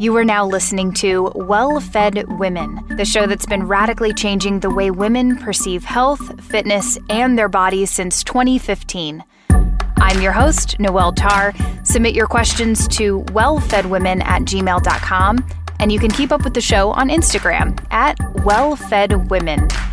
You are now listening to Well Fed Women, the show that's been radically changing the way women perceive health, fitness, and their bodies since 2015. I'm your host, Noelle Tarr. Submit your questions to wellfedwomen at gmail.com, and you can keep up with the show on Instagram at wellfedwomen.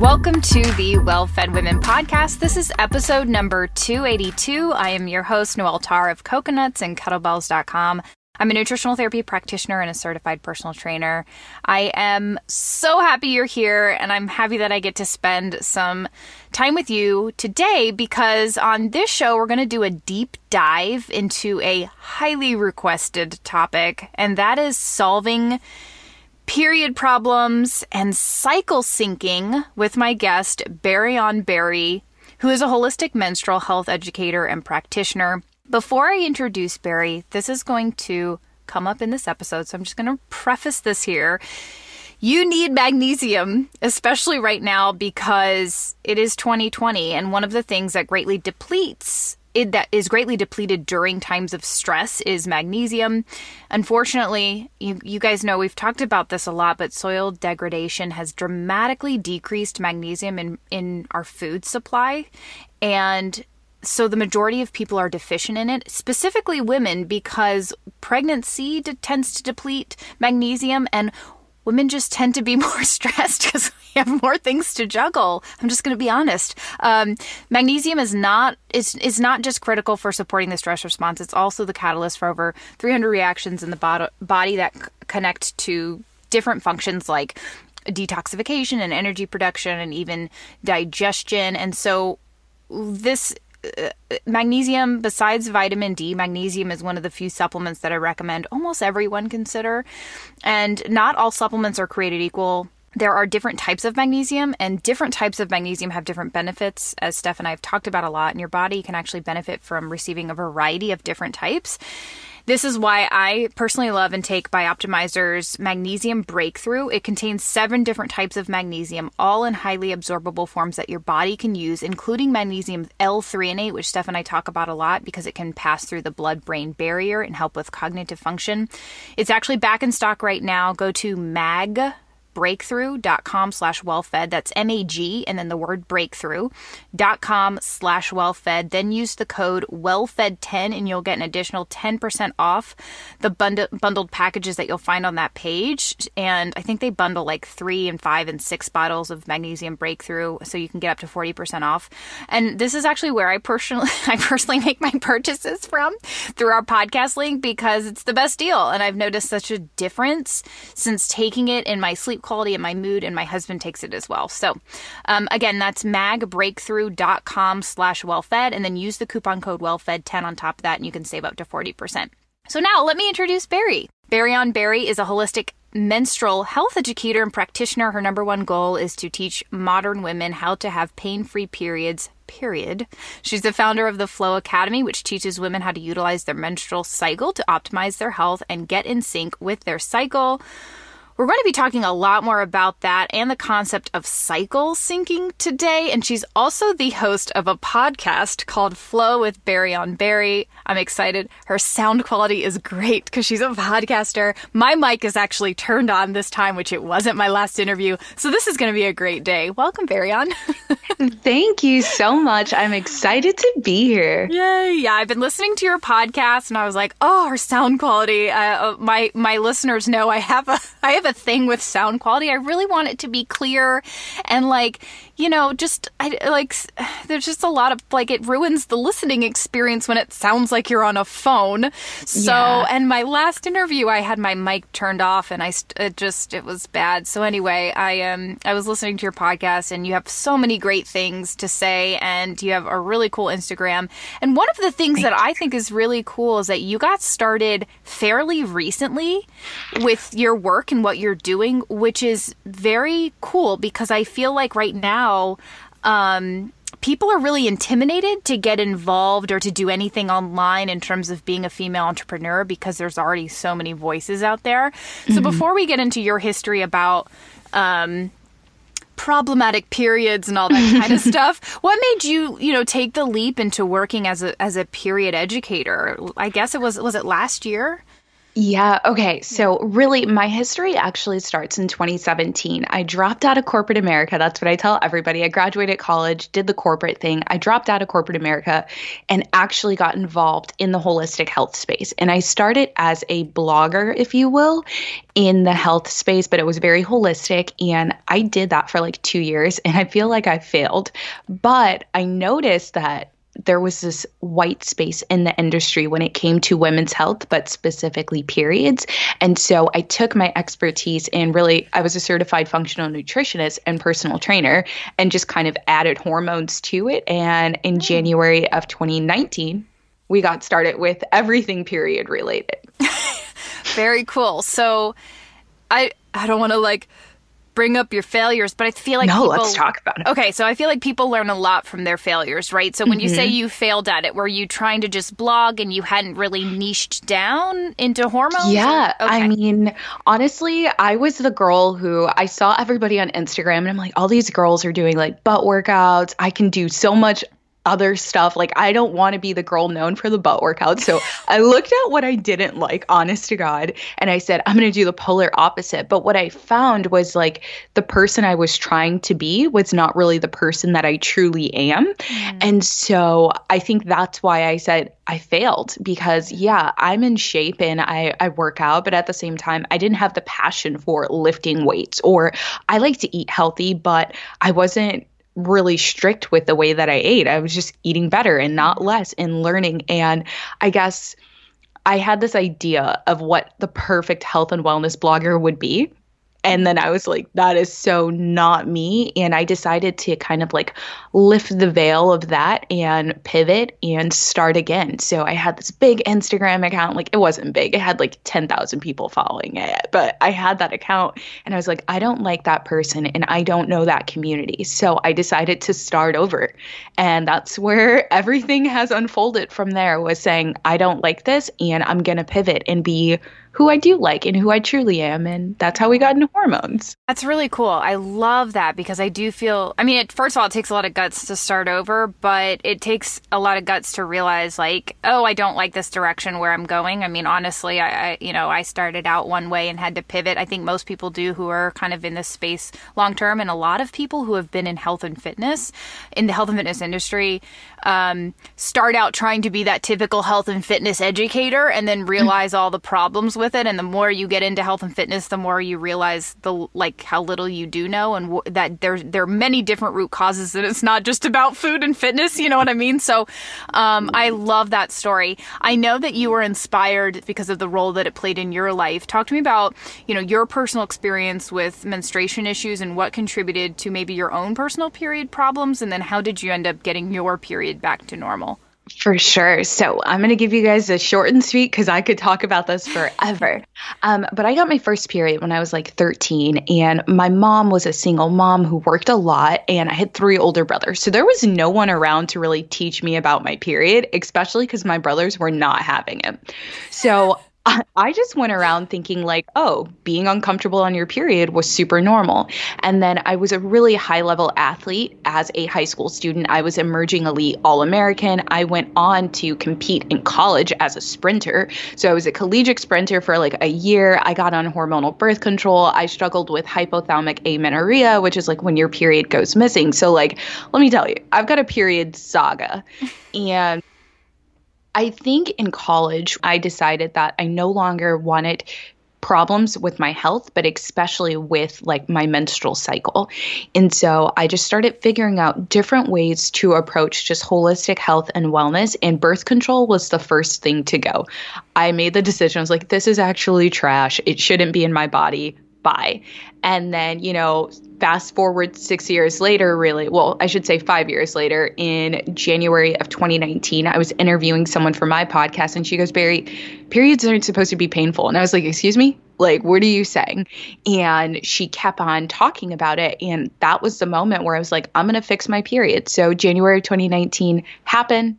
Welcome to the Well Fed Women podcast. This is episode number 282. I am your host, Noelle Tarr of coconuts and kettlebells.com. I'm a nutritional therapy practitioner and a certified personal trainer. I am so happy you're here, and I'm happy that I get to spend some time with you today because on this show, we're going to do a deep dive into a highly requested topic, and that is solving period problems and cycle syncing with my guest, Barry on Barry, who is a holistic menstrual health educator and practitioner. Before I introduce Barry, this is going to come up in this episode, so I'm just going to preface this here. You need magnesium, especially right now because it is 2020, and one of the things that greatly depletes it, that is greatly depleted during times of stress is magnesium. Unfortunately, you, you guys know we've talked about this a lot, but soil degradation has dramatically decreased magnesium in, in our food supply. And so the majority of people are deficient in it, specifically women, because pregnancy tends to deplete magnesium and women just tend to be more stressed because we have more things to juggle. I'm just going to be honest. Um, magnesium is not is is not just critical for supporting the stress response. It's also the catalyst for over 300 reactions in the bod- body that c- connect to different functions like detoxification and energy production and even digestion. And so this magnesium, besides vitamin D, magnesium is one of the few supplements that I recommend almost everyone consider. And not all supplements are created equal. There are different types of magnesium, and different types of magnesium have different benefits, as Steph and I have talked about a lot. And your body can actually benefit from receiving a variety of different types. This is why I personally love and take Bioptimizer's Magnesium Breakthrough. It contains seven different types of magnesium, all in highly absorbable forms that your body can use, including magnesium L-threonate, which Steph and I talk about a lot because it can pass through the blood-brain barrier and help with cognitive function. It's actually back in stock right now. Go to mag breakthrough.com slash wellfed. That's M-A-G and then the word breakthrough.com slash wellfed. Then use the code wellfed10 and you'll get an additional 10% off the bund- bundled packages that you'll find on that page. And I think they bundle like three and five and six bottles of magnesium breakthrough so you can get up to 40% off. And this is actually where I personally, I personally make my purchases from through our podcast link because it's the best deal. And I've noticed such a difference since taking it in my sleep quality and my mood, and my husband takes it as well. So, um, again, that's magbreakthrough.com slash wellfed, and then use the coupon code wellfed10 on top of that, and you can save up to 40%. So now let me introduce Barry. Barry on Barry is a holistic menstrual health educator and practitioner. Her number one goal is to teach modern women how to have pain free periods, period. She's the founder of the Flow Academy, which teaches women how to utilize their menstrual cycle to optimize their health and get in sync with their cycle. We're going to be talking a lot more about that and the concept of cycle syncing today. And she's also the host of a podcast called Flow with Barry on Barry. I'm excited. Her sound quality is great because she's a podcaster. My mic is actually turned on this time, which it wasn't my last interview. So this is going to be a great day. Welcome, Barry on. Thank you so much. I'm excited to be here. Yay. Yeah, I've been listening to your podcast and I was like, oh, her sound quality. Uh, my, my listeners know I have a, I have have a thing with sound quality. I really want it to be clear and like, you know, just I like there's just a lot of like it ruins the listening experience when it sounds like you're on a phone. So, yeah. and my last interview I had my mic turned off and I it just it was bad. So anyway, I um I was listening to your podcast and you have so many great things to say and you have a really cool Instagram. And one of the things that I think is really cool is that you got started fairly recently with your work and what you're doing, which is very cool because I feel like right now, um, people are really intimidated to get involved or to do anything online in terms of being a female entrepreneur because there's already so many voices out there. Mm-hmm. So before we get into your history about um, problematic periods and all that kind of stuff. What made you, you know, take the leap into working as a as a period educator? I guess it was was it last year? Yeah. Okay. So, really, my history actually starts in 2017. I dropped out of corporate America. That's what I tell everybody. I graduated college, did the corporate thing. I dropped out of corporate America and actually got involved in the holistic health space. And I started as a blogger, if you will, in the health space, but it was very holistic. And I did that for like two years and I feel like I failed. But I noticed that there was this white space in the industry when it came to women's health, but specifically periods. And so I took my expertise and really, I was a certified functional nutritionist and personal trainer and just kind of added hormones to it. And in hmm. January of 2019, we got started with everything period related. Very cool. So I I don't want to like bring up your failures, but I feel like no. People, let's talk about it. Okay, so I feel like people learn a lot from their failures, right? So when mm-hmm. you say mm-hmm. you failed at it, were you trying to just blog and you hadn't really niched down into hormones? Yeah, okay. I mean, honestly, I was the girl who I saw everybody on Instagram, and I'm like, all these girls are doing like butt workouts. I can do so much other stuff. Like, I don't want to be the girl known for the butt workout. So I looked at what I didn't like, honest to God, and I said, I'm going to do the polar opposite. But what I found was like the person I was trying to be was not really the person that I truly am. Mm. And so I think that's why I said, I failed because yeah, I'm in shape and I, I work out, but at the same time, I didn't have the passion for lifting weights or I like to eat healthy, but I wasn't really strict with the way that I ate. I was just eating better and not less and learning. And I guess I had this idea of what the perfect health and wellness blogger would be. And then I was like, that is so not me. And I decided to kind of like lift the veil of that and pivot and start again. So I had this big Instagram account. Like it wasn't big, it had like 10,000 people following it. But I had that account and I was like, I don't like that person and I don't know that community. So I decided to start over. And that's where everything has unfolded from there was saying, I don't like this and I'm going to pivot and be who I do like and who I truly am. And that's how we got into hormones. That's really cool. I love that because I do feel, I mean, it, first of all, it takes a lot of guts to start over, but it takes a lot of guts to realize, like, oh, I don't like this direction where I'm going. I mean, honestly, I, I you know, I started out one way and had to pivot. I think most people do who are kind of in this space long term. And a lot of people who have been in health and fitness, in the health and fitness industry, um, start out trying to be that typical health and fitness educator and then realize all the problems with it and the more you get into health and fitness the more you realize the like how little you do know and w- that there's there are many different root causes and it's not just about food and fitness you know what i mean? So um, i love that story. I know that you were inspired because of the role that it played in your life. Talk to me about you know your personal experience with menstruation issues and what contributed to maybe your own personal period problems and then how did you end up getting your period back to normal for sure. So I'm going to give you guys a short and sweet because I could talk about this forever. Um, but I got my first period when I was like 13, and my mom was a single mom who worked a lot, and I had three older brothers. So there was no one around to really teach me about my period, especially because my brothers were not having it. So I just went around thinking, like, oh, being uncomfortable on your period was super normal. And then I was a really high level athlete as a high school student. I was emerging elite All American. I went on to compete in college as a sprinter. So I was a collegiate sprinter for like a year. I got on hormonal birth control. I struggled with hypothalamic amenorrhea, which is like when your period goes missing. So, like, let me tell you, I've got a period saga. And I think in college, I decided that I no longer wanted problems with my health, but especially with like my menstrual cycle. And so I just started figuring out different ways to approach just holistic health and wellness, and birth control was the first thing to go. I made the decision, I was like, this is actually trash. It shouldn't be in my body. Bye. And then, you know, fast forward six years later, really, well, I should say five years later, in January of 2019, I was interviewing someone for my podcast, and she goes, Barry, periods aren't supposed to be painful. And I was like, Excuse me? Like, what are you saying? And she kept on talking about it. And that was the moment where I was like, I'm going to fix my period. So, January of 2019 happened.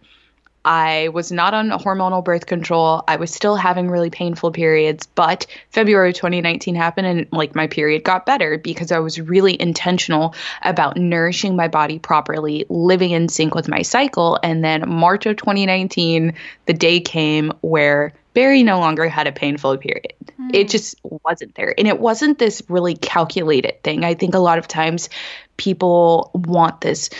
I was not on hormonal birth control. I was still having really painful periods, but February 2019 happened and like my period got better because I was really intentional about nourishing my body properly, living in sync with my cycle. And then March of 2019, the day came where Barry no longer had a painful period. Mm. It just wasn't there. And it wasn't this really calculated thing. I think a lot of times people want this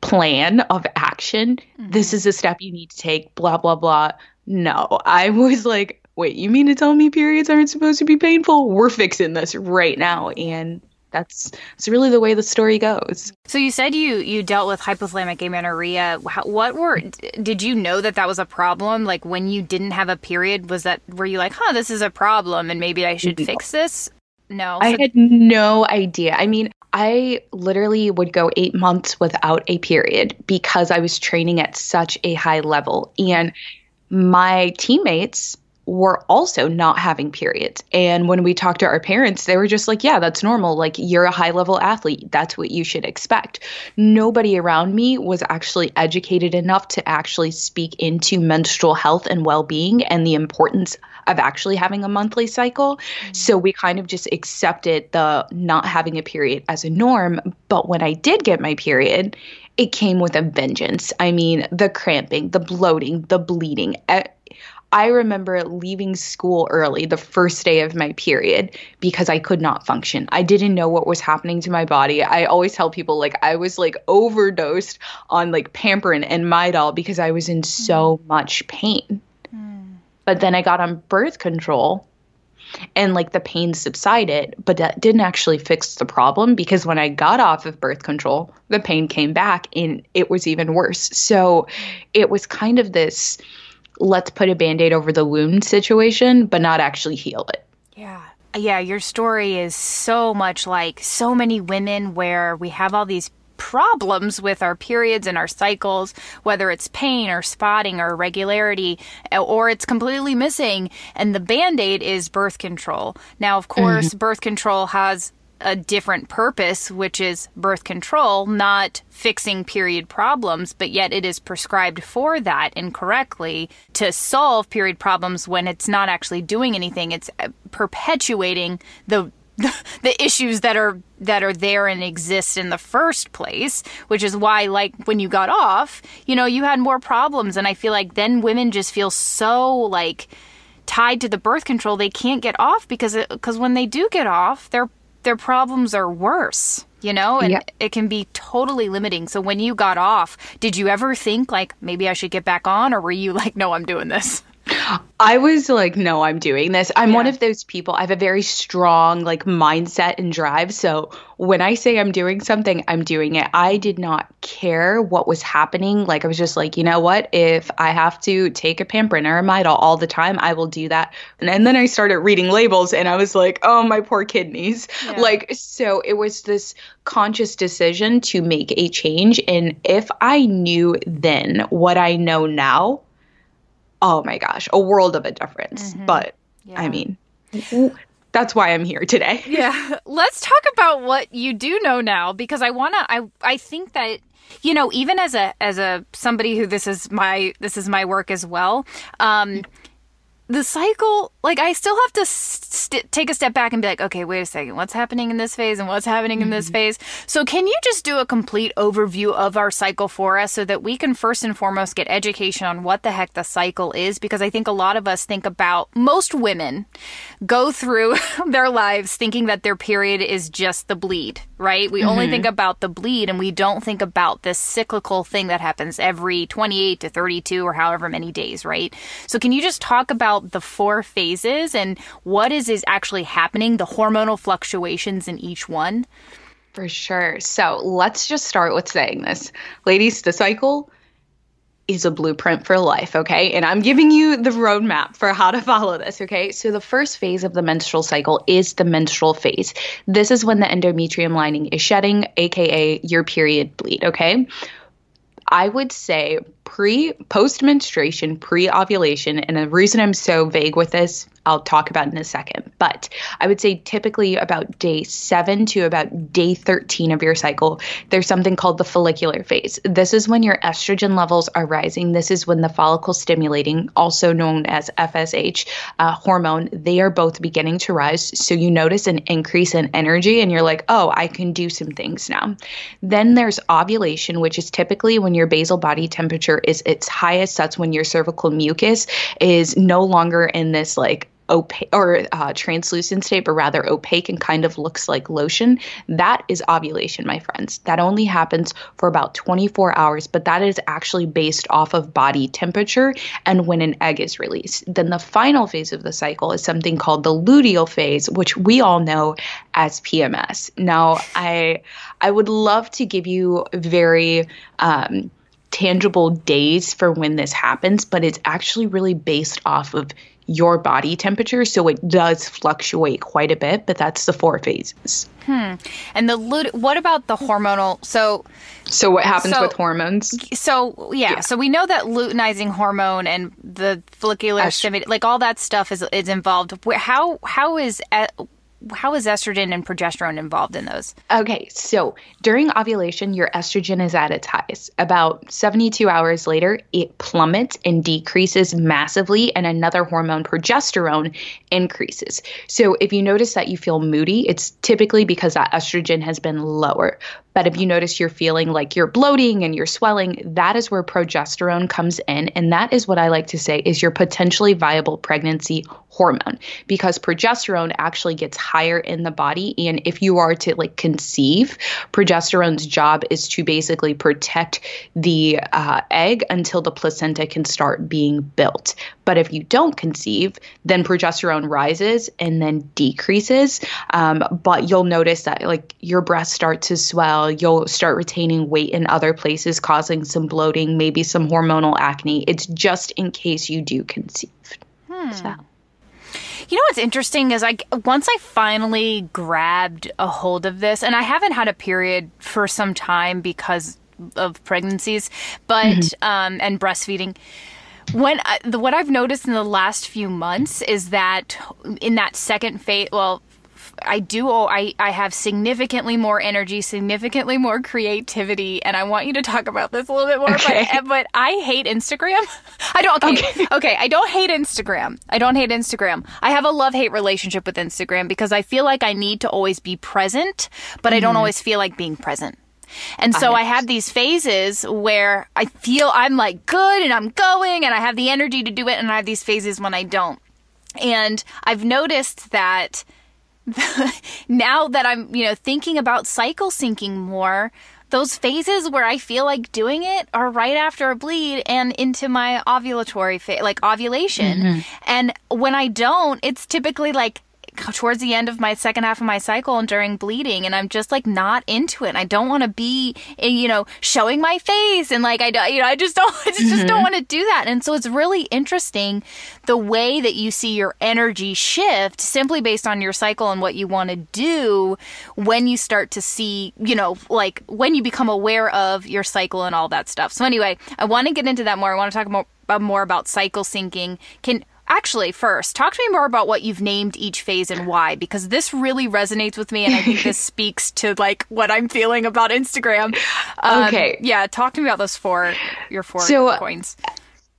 plan of action. Mm-hmm. This is a step you need to take, blah, blah, blah. No, I was like, wait, you mean to tell me periods aren't supposed to be painful? We're fixing this right now. And that's that's really the way the story goes. So you said you you dealt with hypothalamic amenorrhea. What were did you know that that was a problem? Like when you didn't have a period, was that were you like, huh, this is a problem, and maybe I should fix this? No, I had no idea. I mean, I literally would go eight months without a period because I was training at such a high level, and my teammates were also not having periods. And when we talked to our parents, they were just like, yeah, that's normal. Like, you're a high level athlete. That's what you should expect. Nobody around me was actually educated enough to actually speak into menstrual health and well being and the importance of actually having a monthly cycle. Mm-hmm. So we kind of just accepted the not having a period as a norm. But when I did get my period, it came with a vengeance. I mean, the cramping, the bloating, the bleeding. I remember leaving school early the first day of my period because I could not function. I didn't know what was happening to my body. I always tell people like I was like overdosed on like Pamprin and Midol because I was in so mm. much pain. But then I got on birth control and like the pain subsided, but that didn't actually fix the problem because when I got off of birth control, the pain came back and it was even worse. So it was kind of this let's put a band aid over the wound situation, but not actually heal it. Yeah. Yeah, your story is so much like so many women where we have all these problems with our periods and our cycles, whether it's pain or spotting or irregularity, or it's completely missing. And the band aid is birth control. Now, of course, mm-hmm. birth control has a different purpose, which is birth control, not fixing period problems, but yet it is prescribed for that incorrectly to solve period problems when it's not actually doing anything. It's uh, perpetuating the the issues that are that are there and exist in the first place, which is why like when you got off, you know, you had more problems and I feel like then women just feel so like tied to the birth control they can't get off because uh, because when they do get off, they're their problems are worse, you know, and it can be totally limiting. So when you got off, did you ever think like maybe I should get back on or were you like no, I'm doing this? I was like, no, I'm doing this. I'm yeah. one of those people. I have a very strong like mindset and drive. So when I say I'm doing something, I'm doing it. I did not care what was happening. Like I was just like, you know what? If I have to take a Pamprin or a Midol all the time, I will do that. And, and then I started reading labels and I was like, oh, my poor kidneys. Yeah. Like, so it was this conscious decision to make a change. And if I knew then what I know now, oh my gosh, a world of a difference. Mm-hmm. But yeah. I mean, that's why I'm here today. yeah. Let's talk about what you do know now because I want to I I think that you know even as a as a somebody who this is my this is my work as well um the cycle, like I still have to st- take a step back and be like, okay, wait a second, what's happening in this phase and what's happening in this mm-hmm. phase? So, can you just do a complete overview of our cycle for us so that we can first and foremost get education on what the heck the cycle is? Because I think a lot of us think about most women go through their lives thinking that their period is just the bleed, right? We mm-hmm. only think about the bleed and we don't think about this cyclical thing that happens every 28 to 32 or however many days, right? So, can you just talk about about the four phases and what is is actually happening, the hormonal fluctuations in each one? For sure. So let's just start with saying this. Ladies, the cycle is a blueprint for life, okay? And I'm giving you the roadmap for how to follow this, okay? So the first phase of the menstrual cycle is the menstrual phase. This is when the endometrium lining is shedding, aka your period bleed, okay? I would say pre post menstruation, pre ovulation, and the reason I'm so vague with this, I'll talk about in a second. But I would say typically about day seven to about day 13 of your cycle, there's something called the follicular phase. This is when your estrogen levels are rising. This is when the follicle stimulating, also known as FSH uh, hormone, they are both beginning to rise. So you notice an increase in energy and you're like, oh, I can do some things now. Then there's ovulation, which is typically when your basal body temperature is its highest. That's when your cervical mucus is no longer in this like opaque or uh, translucent state, but rather opaque and kind of looks like lotion. That is ovulation, my friends. That only happens for about 24 hours, but that is actually based off of body temperature and when an egg is released. Then the final phase of the cycle is something called the luteal phase, which we all know as PMS. Now, I I would love to give you very um, tangible days for when this happens, but it's actually really based off of your body temperature. So it does fluctuate quite a bit, but that's the four phases. Hmm. And the what about the hormonal? So, so what happens so, with hormones? So yeah, yeah, so we know that luteinizing hormone and the follicular stimulation, like all that stuff is is involved. How how is how is estrogen and progesterone involved in those? Okay, so during ovulation, your estrogen is at its highest. About 72 hours later, it plummets and decreases massively, and another hormone, progesterone, increases. So if you notice that you feel moody, it's typically because that estrogen has been lower. But if you notice you're feeling like you're bloating and you're swelling, that is where progesterone comes in. And that is what I like to say is your potentially viable pregnancy hormone because progesterone actually gets higher in the body. And if you are to like conceive, progesterone's job is to basically protect the uh, egg until the placenta can start being built. But if you don't conceive, then progesterone rises and then decreases. Um, but you'll notice that like your breasts start to swell, you'll start retaining weight in other places, causing some bloating, maybe some hormonal acne. It's just in case you do conceive. Hmm. So. You know what's interesting is like once I finally grabbed a hold of this, and I haven't had a period for some time because of pregnancies, but mm-hmm. um, and breastfeeding when I, the, what I've noticed in the last few months is that in that second phase, well, I do I I have significantly more energy, significantly more creativity, and I want you to talk about this a little bit more. Okay. But, but I hate Instagram. I don't. Okay, okay, okay. I don't hate Instagram. I don't hate Instagram. I have a love hate relationship with Instagram because I feel like I need to always be present, but mm-hmm. I don't mm-hmm. always feel like being present. And so I have these phases where I feel I'm like good and I'm going and I have the energy to do it. And I have these phases when I don't. And I've noticed that now that I'm, you know, thinking about cycle syncing more, those phases where I feel like doing it are right after a bleed and into my ovulatory phase, like ovulation. Mm-hmm. And when I don't, it's typically like towards the end of my second half of my cycle and during bleeding and I'm just like not into it. I don't want to be, eh, you know, showing my face and like I, you know, I just don't, I just, mm-hmm. don't want to do that. And so it's really interesting the way that you see your energy shift simply based on your cycle and what you want to do when you start to see, you know, like when you become aware of your cycle and all that stuff. So anyway, I want to get into that more. I want to talk more, more about cycle syncing. Can Actually, first, talk to me more about what you've named each phase and why, because this really resonates with me, and I think this speaks to like what I'm feeling about Instagram. Um, okay, yeah, talk to me about those four your four so, coins.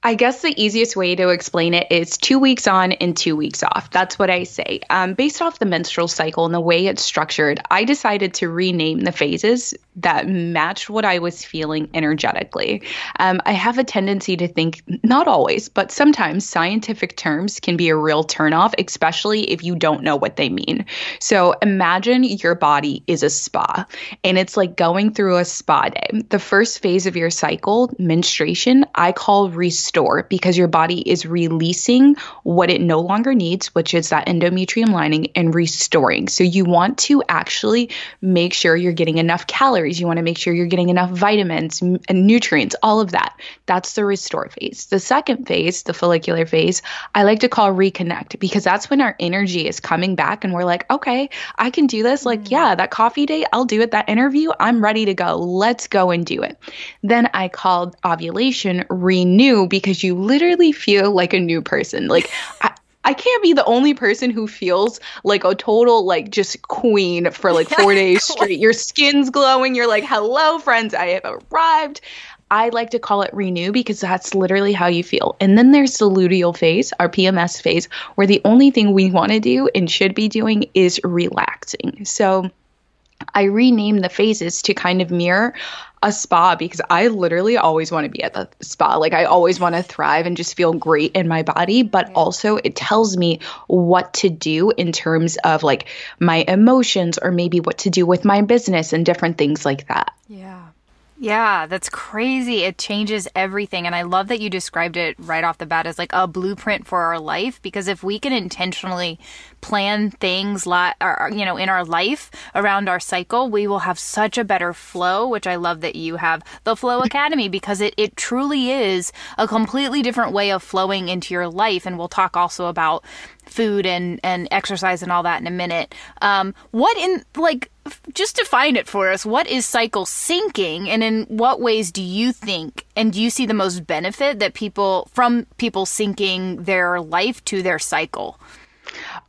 I guess the easiest way to explain it is two weeks on and two weeks off. That's what I say. Um, based off the menstrual cycle and the way it's structured, I decided to rename the phases that matched what I was feeling energetically. Um, I have a tendency to think, not always, but sometimes scientific terms can be a real turnoff, especially if you don't know what they mean. So imagine your body is a spa and it's like going through a spa day. The first phase of your cycle, menstruation, I call restore restore because your body is releasing what it no longer needs, which is that endometrium lining, and restoring. So you want to actually make sure you're getting enough calories. You want to make sure you're getting enough vitamins and nutrients, all of that. That's the restore phase. The second phase, the follicular phase, I like to call reconnect because that's when our energy is coming back and we're like, okay, I can do this. Like, mm. yeah, that coffee date, I'll do it. That interview, I'm ready to go. Let's go and do it. Then I called ovulation renew because you literally feel like a new person. Like I, I can't be the only person who feels like a total like just queen for like four days straight. Your skin's glowing. You're like, hello, friends, I have arrived. I like to call it renew because that's literally how you feel. And then there's the luteal phase, our PMS phase, where the only thing we want to do and should be doing is relaxing. So I renamed the phases to kind of mirror a spa because I literally always want to be at the spa. Like I always want to thrive and just feel great in my body, but also it tells me what to do in terms of like my emotions or maybe what to do with my business and different things like that. Yeah. Yeah, that's crazy. It changes everything. And I love that you described it right off the bat as like a blueprint for our life because if we can intentionally plan things li- or, you know in our life around our cycle, we will have such a better flow, which I love that you have the Flow Academy because it it truly is a completely different way of flowing into your life and we'll talk also about food and and exercise and all that in a minute. Um, what in like just define it for us. What is cycle syncing, and in what ways do you think and do you see the most benefit that people from people syncing their life to their cycle?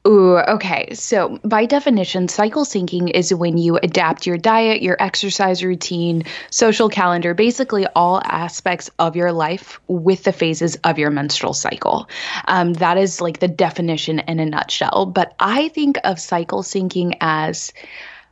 Ooh, okay. So, by definition, cycle syncing is when you adapt your diet, your exercise routine, social calendar, basically all aspects of your life with the phases of your menstrual cycle. Um, that is like the definition in a nutshell. But I think of cycle syncing as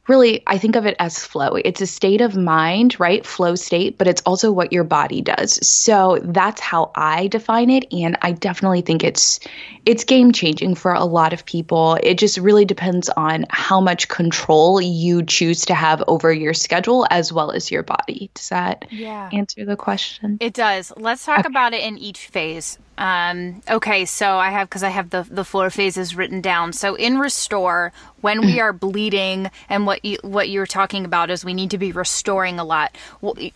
really, I think of it as flow. It's a state of mind, right? Flow state, but it's also what your body does. So that's how I define it. And I definitely think it's it's game changing for a lot of people. It just really depends on how much control you choose to have over your schedule as well as your body. Does that yeah. answer the question? It does. Let's talk okay. about it in each phase. Um, okay, so I have because I have the the four phases written down. So in restore, when we are bleeding, and what you what you're talking about is we need to be restoring a lot,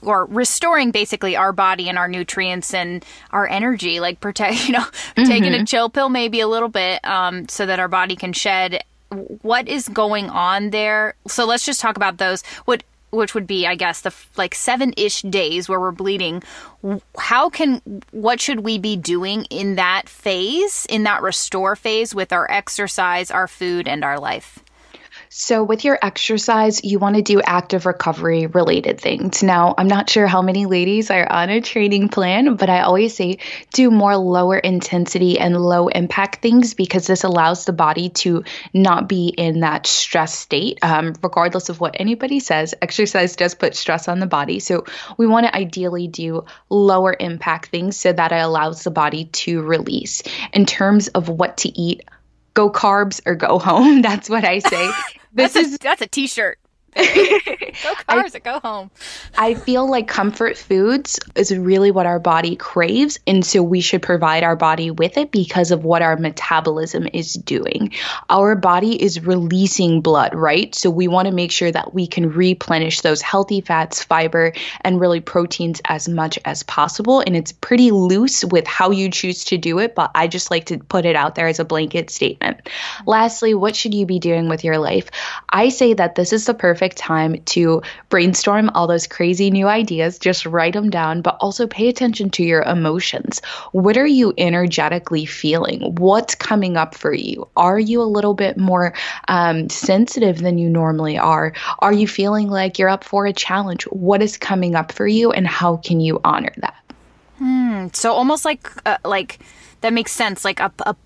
or restoring basically our body and our nutrients and our energy, like protect, you know, mm-hmm. taking a chill pill maybe a little bit, um, so that our body can shed what is going on there so let's just talk about those what which would be, I guess, the like seven ish days where we're bleeding. How can, what should we be doing in that phase, in that restore phase with our exercise, our food, and our life? So, with your exercise, you want to do active recovery related things. Now, I'm not sure how many ladies are on a training plan, but I always say do more lower intensity and low impact things because this allows the body to not be in that stress state. Um, regardless of what anybody says, exercise does put stress on the body. So, we want to ideally do lower impact things so that it allows the body to release. In terms of what to eat, go carbs or go home. That's what I say. This that's is a, that's a t-shirt. go cars I, or go home. I feel like comfort foods is really what our body craves. And so we should provide our body with it because of what our metabolism is doing. Our body is releasing blood, right? So we want to make sure that we can replenish those healthy fats, fiber, and really proteins as much as possible. And it's pretty loose with how you choose to do it, but I just like to put it out there as a blanket statement. Lastly, what should you be doing with your life? I say that this is the perfect perfect time to brainstorm all those crazy new ideas, just write them down, but also pay attention to your emotions. What are you energetically feeling? What's coming up for you? Are you a little bit more um, sensitive than you normally are? Are you feeling like you're up for a challenge? What is coming up for you, and how can you honor that? Hmm. So almost like uh, like that makes sense. Like a, a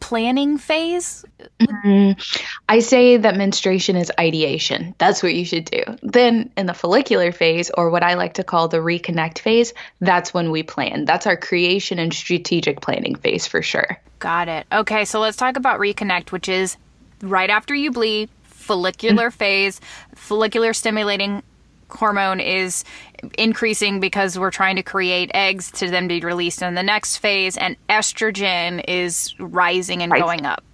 planning phase? Mm-hmm. I say that menstruation is ideation. That's what you should do. Then in the follicular phase, or what I like to call the reconnect phase, that's when we plan. That's our creation and strategic planning phase for sure. Got it. Okay, so let's talk about reconnect, which is right after you bleed, follicular mm-hmm. phase, follicular stimulating hormone is increasing because we're trying to create eggs to then be released in the next phase, and estrogen is rising and going up.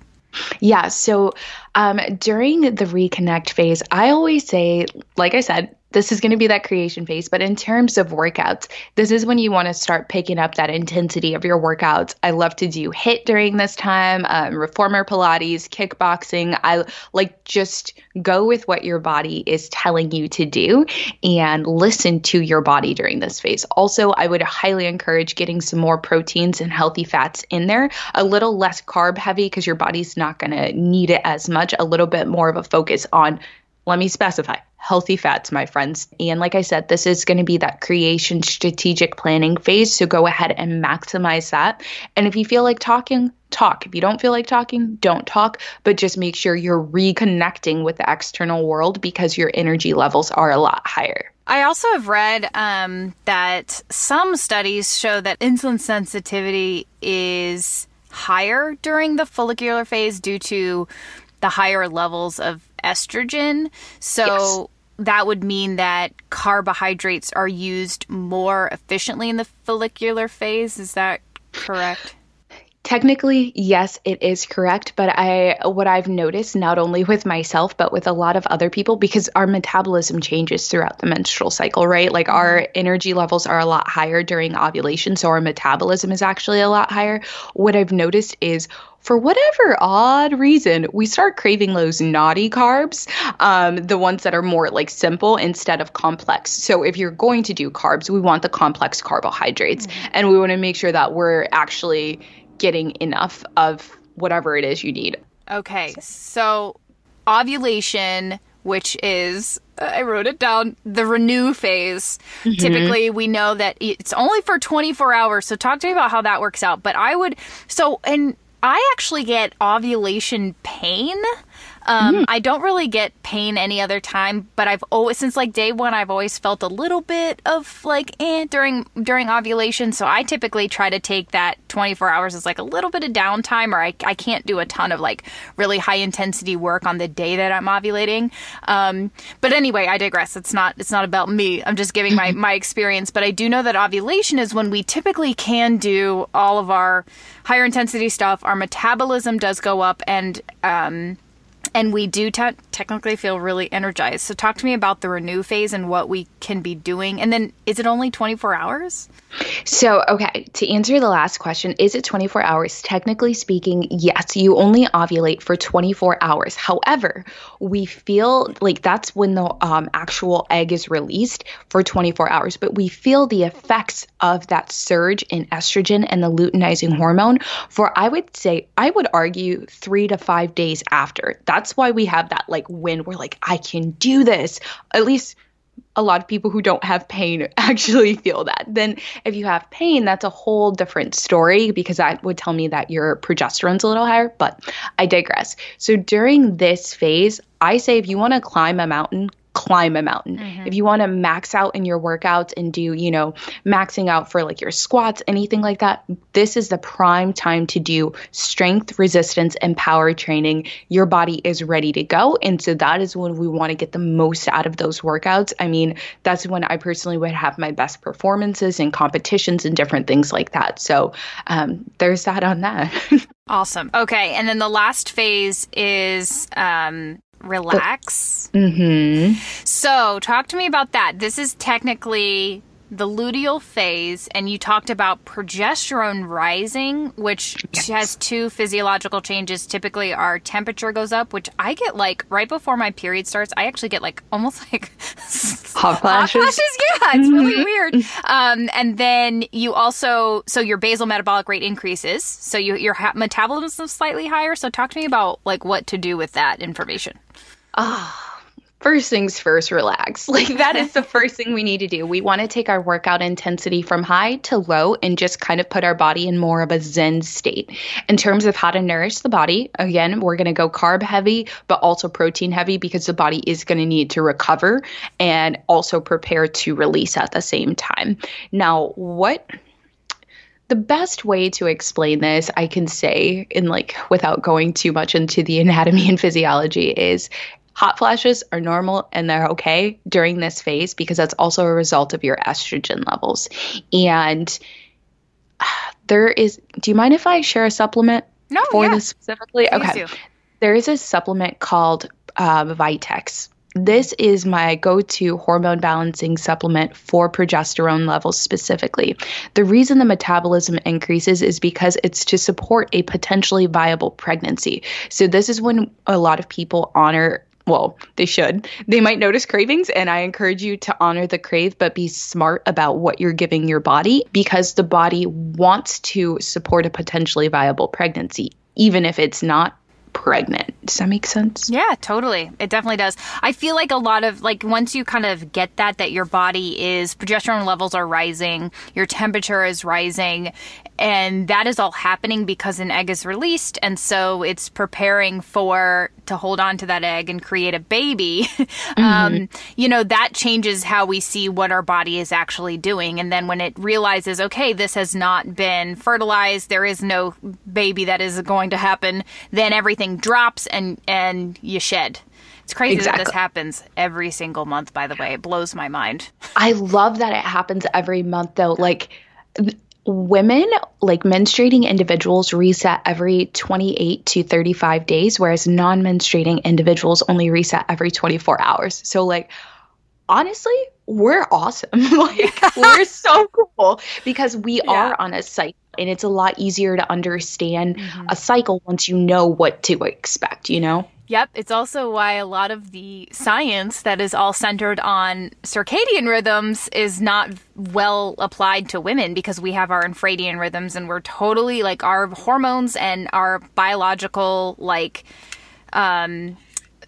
Yeah. So um, during the reconnect phase, I always say, like I said, this is going to be that creation phase. But in terms of workouts, this is when you want to start picking up that intensity of your workouts. I love to do HIIT during this time, um, reformer Pilates, kickboxing. I like just go with what your body is telling you to do and listen to your body during this phase. Also, I would highly encourage getting some more proteins and healthy fats in there, a little less carb heavy because your body's not going to need it as much, a little bit more of a focus on let me specify healthy fats, my friends. And like I said, this is going to be that creation strategic planning phase. So go ahead and maximize that. And if you feel like talking, talk. If you don't feel like talking, don't talk, but just make sure you're reconnecting with the external world because your energy levels are a lot higher. I also have read um, that some studies show that insulin sensitivity is higher during the follicular phase due to the higher levels of estrogen. So. That would mean that carbohydrates are used more efficiently in the follicular phase. Is that correct? Technically, yes, it is correct, but I what I've noticed not only with myself but with a lot of other people because our metabolism changes throughout the menstrual cycle, right? Like our mm-hmm. energy levels are a lot higher during ovulation, so our metabolism is actually a lot higher. What I've noticed is for whatever odd reason, we start craving those naughty carbs, um, the ones that are more like simple instead of complex. So if you're going to do carbs, we want the complex carbohydrates, mm-hmm. and we want to make sure that we're actually getting enough of whatever it is you need. Okay, so ovulation, which is I wrote it down. The renew phase. Mm-hmm. Typically, we know that it's only for 24 hours. So, talk to me about how that works out. But I would, so, and I actually get ovulation pain um, mm-hmm. I don't really get pain any other time, but I've always since like day one, I've always felt a little bit of like eh during during ovulation. So I typically try to take that 24 hours as like a little bit of downtime, or I I can't do a ton of like really high intensity work on the day that I'm ovulating. Um, but anyway, I digress. It's not it's not about me. I'm just giving my my experience. But I do know that ovulation is when we typically can do all of our higher intensity stuff. Our metabolism does go up, and um, and we do te- technically feel really energized. So, talk to me about the renew phase and what we can be doing. And then, is it only 24 hours? So, okay, to answer the last question, is it 24 hours? Technically speaking, yes, you only ovulate for 24 hours. However, we feel like that's when the um, actual egg is released for 24 hours, but we feel the effects of that surge in estrogen and the luteinizing hormone for, I would say, I would argue three to five days after. That's why we have that like when we're like, I can do this. At least a lot of people who don't have pain actually feel that. Then, if you have pain, that's a whole different story because that would tell me that your progesterone's a little higher, but I digress. So, during this phase, I say if you want to climb a mountain, climb a mountain. Mm-hmm. If you want to max out in your workouts and do, you know, maxing out for like your squats, anything like that, this is the prime time to do strength, resistance, and power training. Your body is ready to go. And so that is when we want to get the most out of those workouts. I mean, that's when I personally would have my best performances and competitions and different things like that. So um, there's that on that. awesome. Okay. And then the last phase is um, relax. Mm-hmm. So, talk to me about that. This is technically the luteal phase, and you talked about progesterone rising, which yes. has two physiological changes. Typically, our temperature goes up, which I get like right before my period starts. I actually get like almost like hot flashes. Hot flashes, yeah, it's really mm-hmm. weird. Um, and then you also, so your basal metabolic rate increases, so you, your metabolism is slightly higher. So, talk to me about like what to do with that information. Ah. Oh first things first, relax. Like that is the first thing we need to do. We want to take our workout intensity from high to low and just kind of put our body in more of a zen state. In terms of how to nourish the body, again, we're going to go carb heavy, but also protein heavy because the body is going to need to recover and also prepare to release at the same time. Now, what the best way to explain this, I can say, in like without going too much into the anatomy and physiology, is Hot flashes are normal and they're okay during this phase because that's also a result of your estrogen levels. And there is, do you mind if I share a supplement no, for yeah. this specifically? Please okay. Do. There is a supplement called uh, Vitex this is my go to hormone balancing supplement for progesterone levels specifically. The reason the metabolism increases is because it's to support a potentially viable pregnancy. So, this is when a lot of people honor well, they should. They might notice cravings, and I encourage you to honor the crave, but be smart about what you're giving your body because the body wants to support a potentially viable pregnancy, even if it's not pregnant. Does that make sense? Yeah, totally. It definitely does. I feel like a lot of like once you kind of get that that your body is progesterone levels are rising, your temperature is rising, and that is all happening because an egg is released and so it's preparing for to hold on to that egg and create a baby mm-hmm. um, you know that changes how we see what our body is actually doing and then when it realizes okay this has not been fertilized there is no baby that is going to happen then everything drops and and you shed it's crazy exactly. that this happens every single month by the way it blows my mind i love that it happens every month though like women, like menstruating individuals, reset every 28 to 35 days, whereas non menstruating individuals only reset every 24 hours. So, like, honestly, we're awesome. like, we're so cool because we yeah. are on a cycle and it's a lot easier to understand mm-hmm. a cycle once you know what to expect, you know? Yep, it's also why a lot of the science that is all centered on circadian rhythms is not well applied to women because we have our infradian rhythms and we're totally like our hormones and our biological like um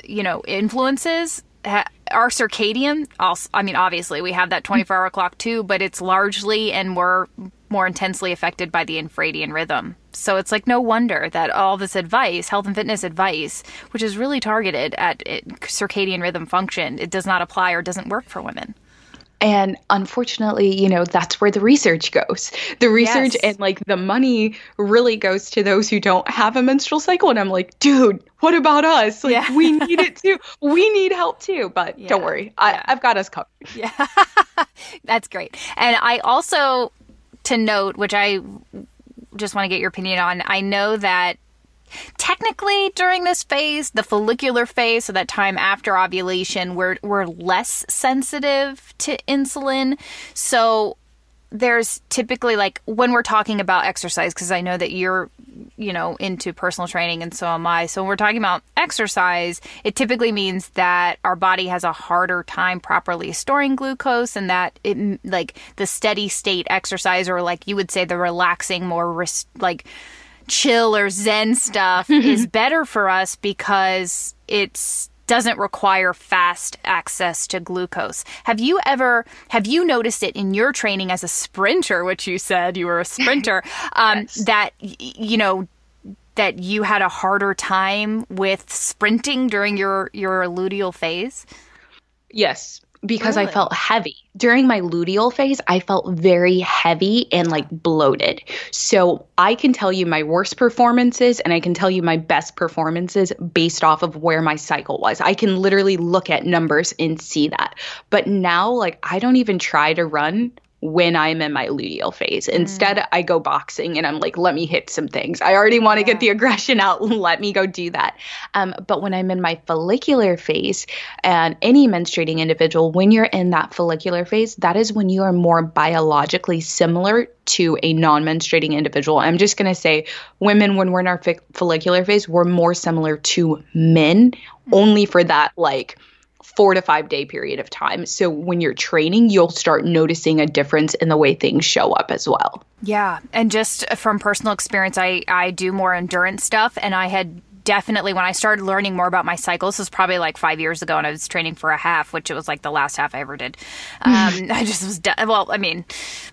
you know influences our circadian also i mean obviously we have that 24 hour clock too but it's largely and we're more intensely affected by the infradian rhythm so it's like no wonder that all this advice health and fitness advice which is really targeted at eh, circadian rhythm function it does not apply or doesn't work for women and unfortunately, you know, that's where the research goes. The research yes. and like the money really goes to those who don't have a menstrual cycle. And I'm like, dude, what about us? Like, yeah. we need it too. We need help too. But yeah. don't worry, I, yeah. I've got us covered. Yeah, that's great. And I also, to note, which I just want to get your opinion on, I know that technically during this phase, the follicular phase, so that time after ovulation, we're we're less sensitive to insulin. So there's typically like when we're talking about exercise because I know that you're you know into personal training and so am I. So when we're talking about exercise, it typically means that our body has a harder time properly storing glucose and that it like the steady state exercise or like you would say the relaxing more res- like chill or zen stuff is better for us because it's doesn't require fast access to glucose. Have you ever have you noticed it in your training as a sprinter, which you said you were a sprinter, um, yes. that you know that you had a harder time with sprinting during your your luteal phase? Yes, because really? I felt heavy. During my luteal phase, I felt very heavy and like bloated. So I can tell you my worst performances and I can tell you my best performances based off of where my cycle was. I can literally look at numbers and see that. But now, like, I don't even try to run when I'm in my luteal phase. Mm. Instead, I go boxing and I'm like, let me hit some things. I already want to yeah. get the aggression out. let me go do that. Um, but when I'm in my follicular phase, and any menstruating individual, when you're in that follicular phase, that is when you are more biologically similar to a non menstruating individual. I'm just going to say, women, when we're in our follicular phase, we're more similar to men, mm. only for that, like, four to five day period of time. So when you're training, you'll start noticing a difference in the way things show up as well. Yeah. And just from personal experience, I, I do more endurance stuff and I had definitely when I started learning more about my cycles, this was probably like five years ago, and I was training for a half, which it was like the last half I ever did. Um, I just was done. Well, I mean,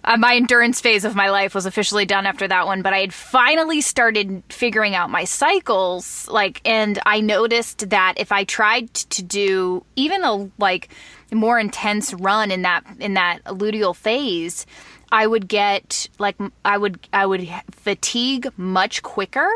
uh, my endurance phase of my life was officially done after that one, but I had finally started figuring out my cycles, like, and I noticed that if I tried to do even a like more intense run in that in that luteal phase I would get like I would I would fatigue much quicker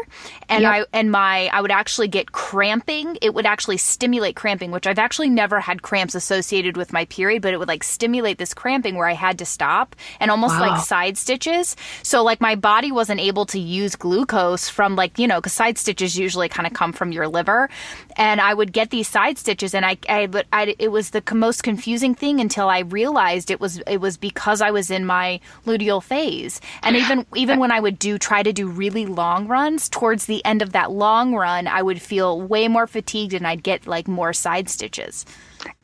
and yep. I and my I would actually get cramping. It would actually stimulate cramping, which I've actually never had cramps associated with my period, but it would like stimulate this cramping where I had to stop and almost wow. like side stitches. So like my body wasn't able to use glucose from like, you know, cuz side stitches usually kind of come from your liver and I would get these side stitches and I I I it was the most confusing thing until I realized it was it was because I was in my luteal phase. And even even when I would do try to do really long runs, towards the end of that long run, I would feel way more fatigued and I'd get like more side stitches.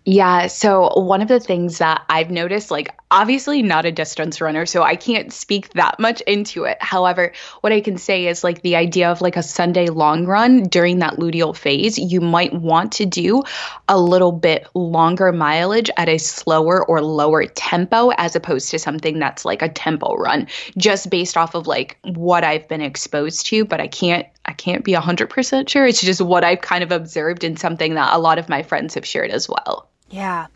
Yeah. So, one of the things that I've noticed, like, obviously not a distance runner, so I can't speak that much into it. However, what I can say is, like, the idea of like a Sunday long run during that luteal phase, you might want to do a little bit longer mileage at a slower or lower tempo as opposed to something that's like a tempo run, just based off of like what I've been exposed to. But I can't I can't be 100% sure. It's just what I've kind of observed and something that a lot of my friends have shared as well. Yeah.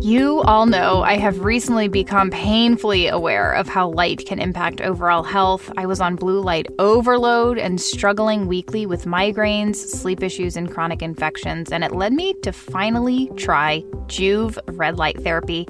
You all know I have recently become painfully aware of how light can impact overall health. I was on blue light overload and struggling weekly with migraines, sleep issues, and chronic infections, and it led me to finally try Joovv red light therapy.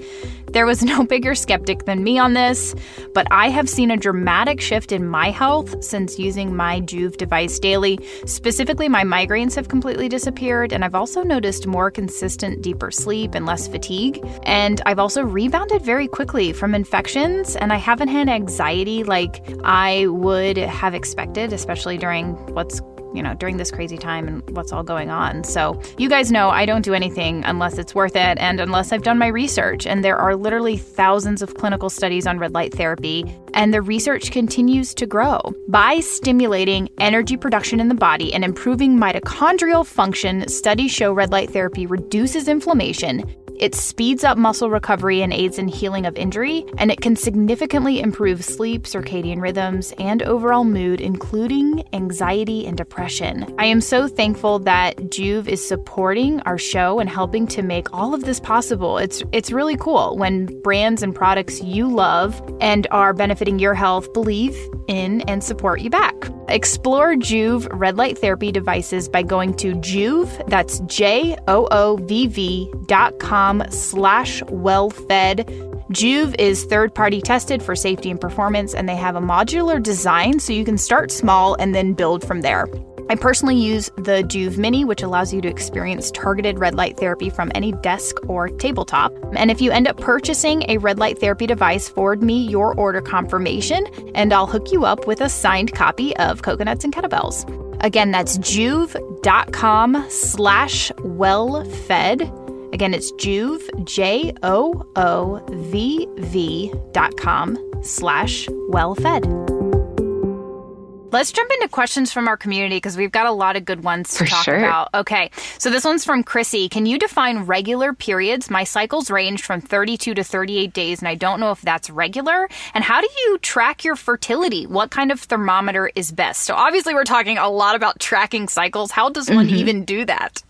There was no bigger skeptic than me on this, but I have seen a dramatic shift in my health since using my Joovv device daily. Specifically, my migraines have completely disappeared, and I've also noticed more consistent, deeper sleep and less fatigue. And I've also rebounded very quickly from infections, and I haven't had anxiety like I would have expected, especially during what's you know, during this crazy time and what's all going on. So, you guys know I don't do anything unless it's worth it and unless I've done my research. And there are literally thousands of clinical studies on red light therapy, and the research continues to grow. By stimulating energy production in the body and improving mitochondrial function, studies show red light therapy reduces inflammation, it speeds up muscle recovery and aids in healing of injury, and it can significantly improve sleep, circadian rhythms, and overall mood, including anxiety and depression. I am so thankful that Joovv is supporting our show and helping to make all of this possible. It's it's really cool when brands and products you love and are benefiting your health believe in and support you back. Explore Joovv red light therapy devices by going to Joovv, that's J O O V V dot com slash well fed. Joovv is third party tested for safety and performance, and they have a modular design so you can start small and then build from there. I personally use the Joovv Mini, which allows you to experience targeted red light therapy from any desk or tabletop. And if you end up purchasing a red light therapy device, forward me your order confirmation, and I'll hook you up with a signed copy of Coconuts and Kettlebells. Again, that's joovv.com slash well-fed. Again, it's Joovv, J O O V V dot com slash well-fed. Let's jump into questions from our community because we've got a lot of good ones to For talk sure. about. Okay, so this one's from Chrissy. Can you define regular periods? My cycles range from 32 to 38 days, and I don't know if that's regular. And how do you track your fertility? What kind of thermometer is best? So, obviously, we're talking a lot about tracking cycles. How does one mm-hmm. even do that?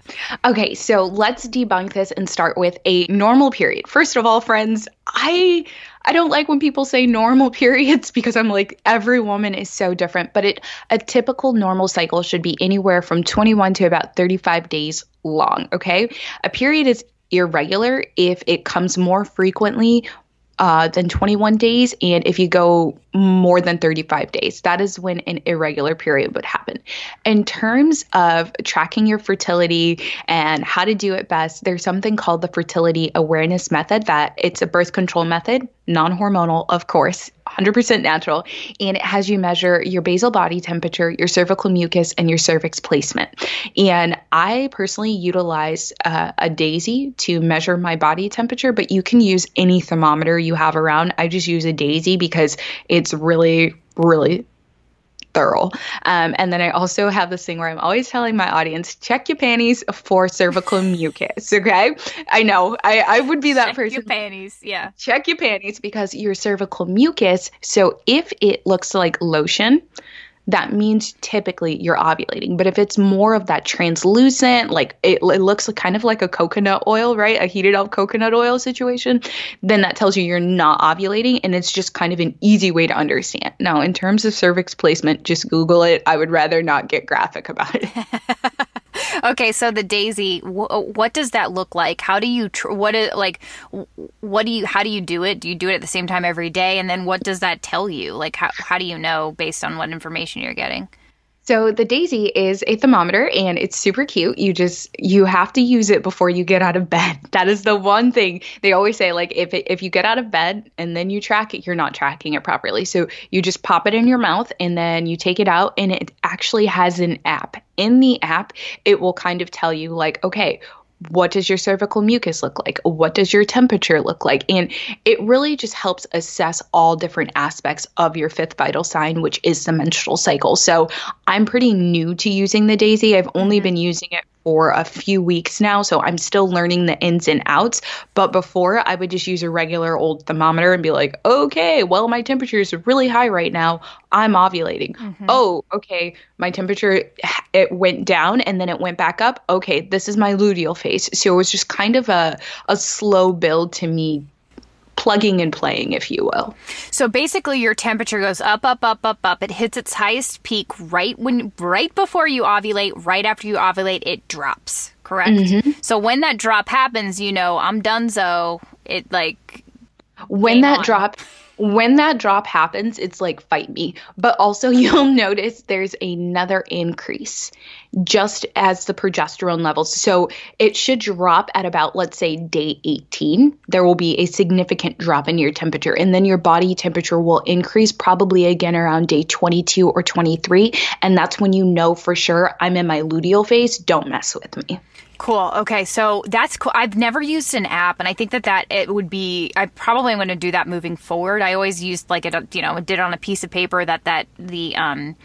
Okay, so let's debunk this and start with a normal period. First of all, friends, I I don't like when people say normal periods because I'm like every woman is so different, but it a typical normal cycle should be anywhere from 21 to about 35 days long, okay? A period is irregular if it comes more frequently uh, than 21 days. And if you go more than 35 days, that is when an irregular period would happen. In terms of tracking your fertility and how to do it best, there's something called the fertility awareness method that it's a birth control method, non hormonal, of course, 100% natural, and it has you measure your basal body temperature, your cervical mucus, and your cervix placement. And I personally utilize uh, a Daysy to measure my body temperature, but you can use any thermometer you have around. I just use a Daysy because it's really, really thorough. Um, and then I also have this thing where I'm always telling my audience, check your panties for cervical mucus. Okay. I know I, I would be that check person. Check your panties. Yeah. Check your panties because your cervical mucus. So if it looks like lotion, that means typically you're ovulating. But if it's more of that translucent, like it, it looks kind of like a coconut oil, right? A heated up coconut oil situation, then that tells you you're not ovulating. And it's just kind of an easy way to understand. Now, in terms of cervix placement, just Google it. I would rather not get graphic about it. okay, so the Daysy, wh- uh, what does that look like? How do you tr- what is like what do you how do you do it? Do you do it at the same time every day and then what does that tell you? Like how how do you know based on what information you're getting? So the Daysy is a thermometer and it's super cute. You just you have to use it before you get out of bed. That is the one thing they always say like if it, if you get out of bed and then you track it, you're not tracking it properly. So you just pop it in your mouth and then you take it out and it actually has an app. In the app, it will kind of tell you like, okay, what does your cervical mucus look like? What does your temperature look like? And it really just helps assess all different aspects of your fifth vital sign, which is the menstrual cycle. So I'm pretty new to using the Daysy. I've only mm-hmm. been using it for a few weeks now, so I'm still learning the ins and outs. But before, I would just use a regular old thermometer and be like, okay, well, my temperature is really high right now. I'm ovulating. Mm-hmm. Oh, okay, my temperature it went down and then it went back up. Okay, this is my luteal phase. So it was just kind of a a slow build to me plugging and playing, if you will. So basically, your temperature goes up, up, up, up, up. It hits its highest peak right when, right before you ovulate. Right after you ovulate, it drops. Correct. Mm-hmm. So when that drop happens, you know I'm donezo. It like when that on. drop when that drop happens, it's like fight me. But also, you'll notice there's another increase just as the progesterone levels. So it should drop at about, let's say, day 18. There will be a significant drop in your temperature, and then your body temperature will increase probably again around day 22 or 23. And that's when you know for sure I'm in my luteal phase. Don't mess with me. Cool. Okay, so that's cool. I've never used an app, and I think that that it would be. I probably am going to do that moving forward. I always used like a you know did on a piece of paper that that the um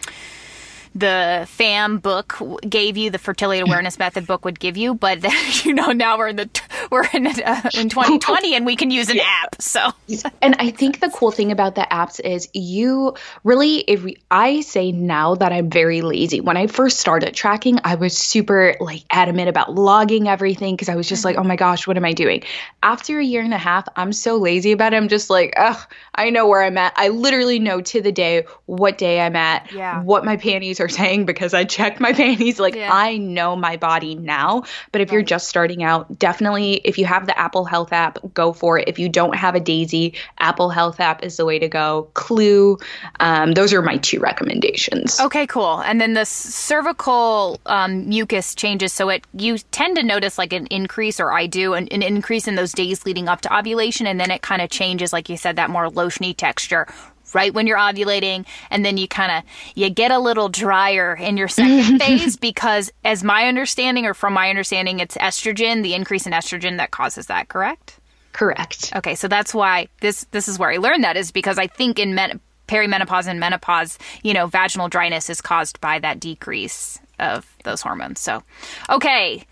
the FAM book gave you, the fertility awareness method book would give you. But you know, now we're in the we're in uh, in 2020 and we can use an app. So, and I think the cool thing about the apps is you really, if we, I say now that I'm very lazy. When I first started tracking, I was super like adamant about logging everything because I was just like, oh my gosh, what am I doing? After a year and a half, I'm so lazy about it. I'm just like, ugh, I know where I'm at. I literally know to the day what day I'm at, yeah. what my panties are saying because I checked my panties. Like yeah. I know my body now. But if right. you're just starting out, definitely if you have the Apple Health app, go for it. If you don't have a Daysy, Apple Health app is the way to go. Clue, um, those are my two recommendations. Okay, cool. And then the cervical um, mucus changes, so it you tend to notice like an increase, or I do, an, an increase in those days leading up to ovulation, and then it kind of changes, like you said, that more lotiony texture right when you're ovulating and then you kind of you get a little drier in your second phase because as my understanding or from my understanding it's estrogen the increase in estrogen that causes that correct? Correct. Okay so that's why this this is where i learned that is because i think in men, perimenopause and menopause you know vaginal dryness is caused by that decrease of those hormones. So okay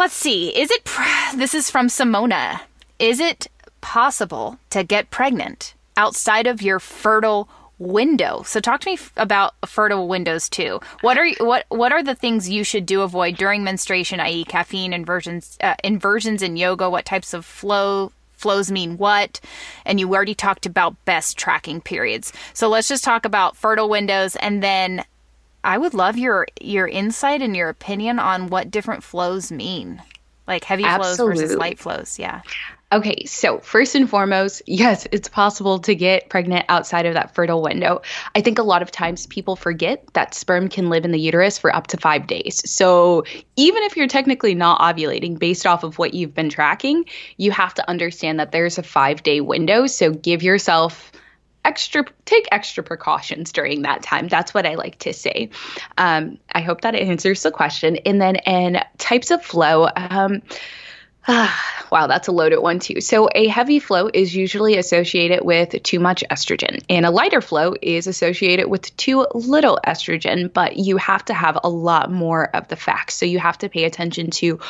let's see. Is it this is from simona. Is it possible to get pregnant outside of your fertile window. So talk to me f- about fertile windows too. What are you, what what are the things you should do avoid during menstruation, i.e., caffeine inversions, uh, inversions in yoga? What types of flow flows mean what? And you already talked about best tracking periods. So let's just talk about fertile windows, and then I would love your your insight and your opinion on what different flows mean, like heavy Absolutely. flows versus light flows. Yeah. Okay, so first and foremost, yes, it's possible to get pregnant outside of that fertile window. I think a lot of times people forget that sperm can live in the uterus for up to five days. So even if you're technically not ovulating based off of what you've been tracking, you have to understand that there's a five day window. So give yourself extra take extra precautions during that time that's what i like to say um, i hope that answers the question and then in types of flow um, wow, that's a loaded one too. So, a heavy flow is usually associated with too much estrogen, and a lighter flow is associated with too little estrogen, but you have to have a lot more of the facts. So, you have to pay attention to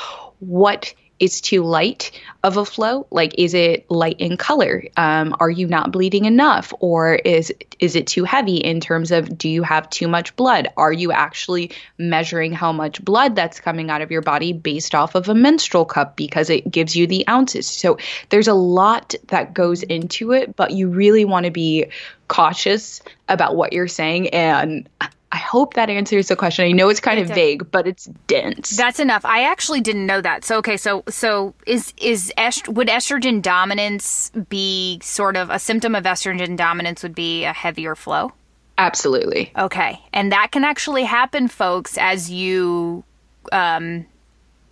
what is too light of a flow? Like, is it light in color? Um, are you not bleeding enough, or is is it too heavy in terms of do you have too much blood? Are you actually measuring how much blood that's coming out of your body based off of a menstrual cup because it gives you the ounces? So there's a lot that goes into it, but you really want to be cautious about what you're saying and I hope that answers the question. I know it's kind of vague, but it's dense. That's enough. I actually didn't know that. So okay, so so is is est- would estrogen dominance be sort of a symptom of estrogen dominance would be a heavier flow? Absolutely. Okay, and that can actually happen, folks, as you um,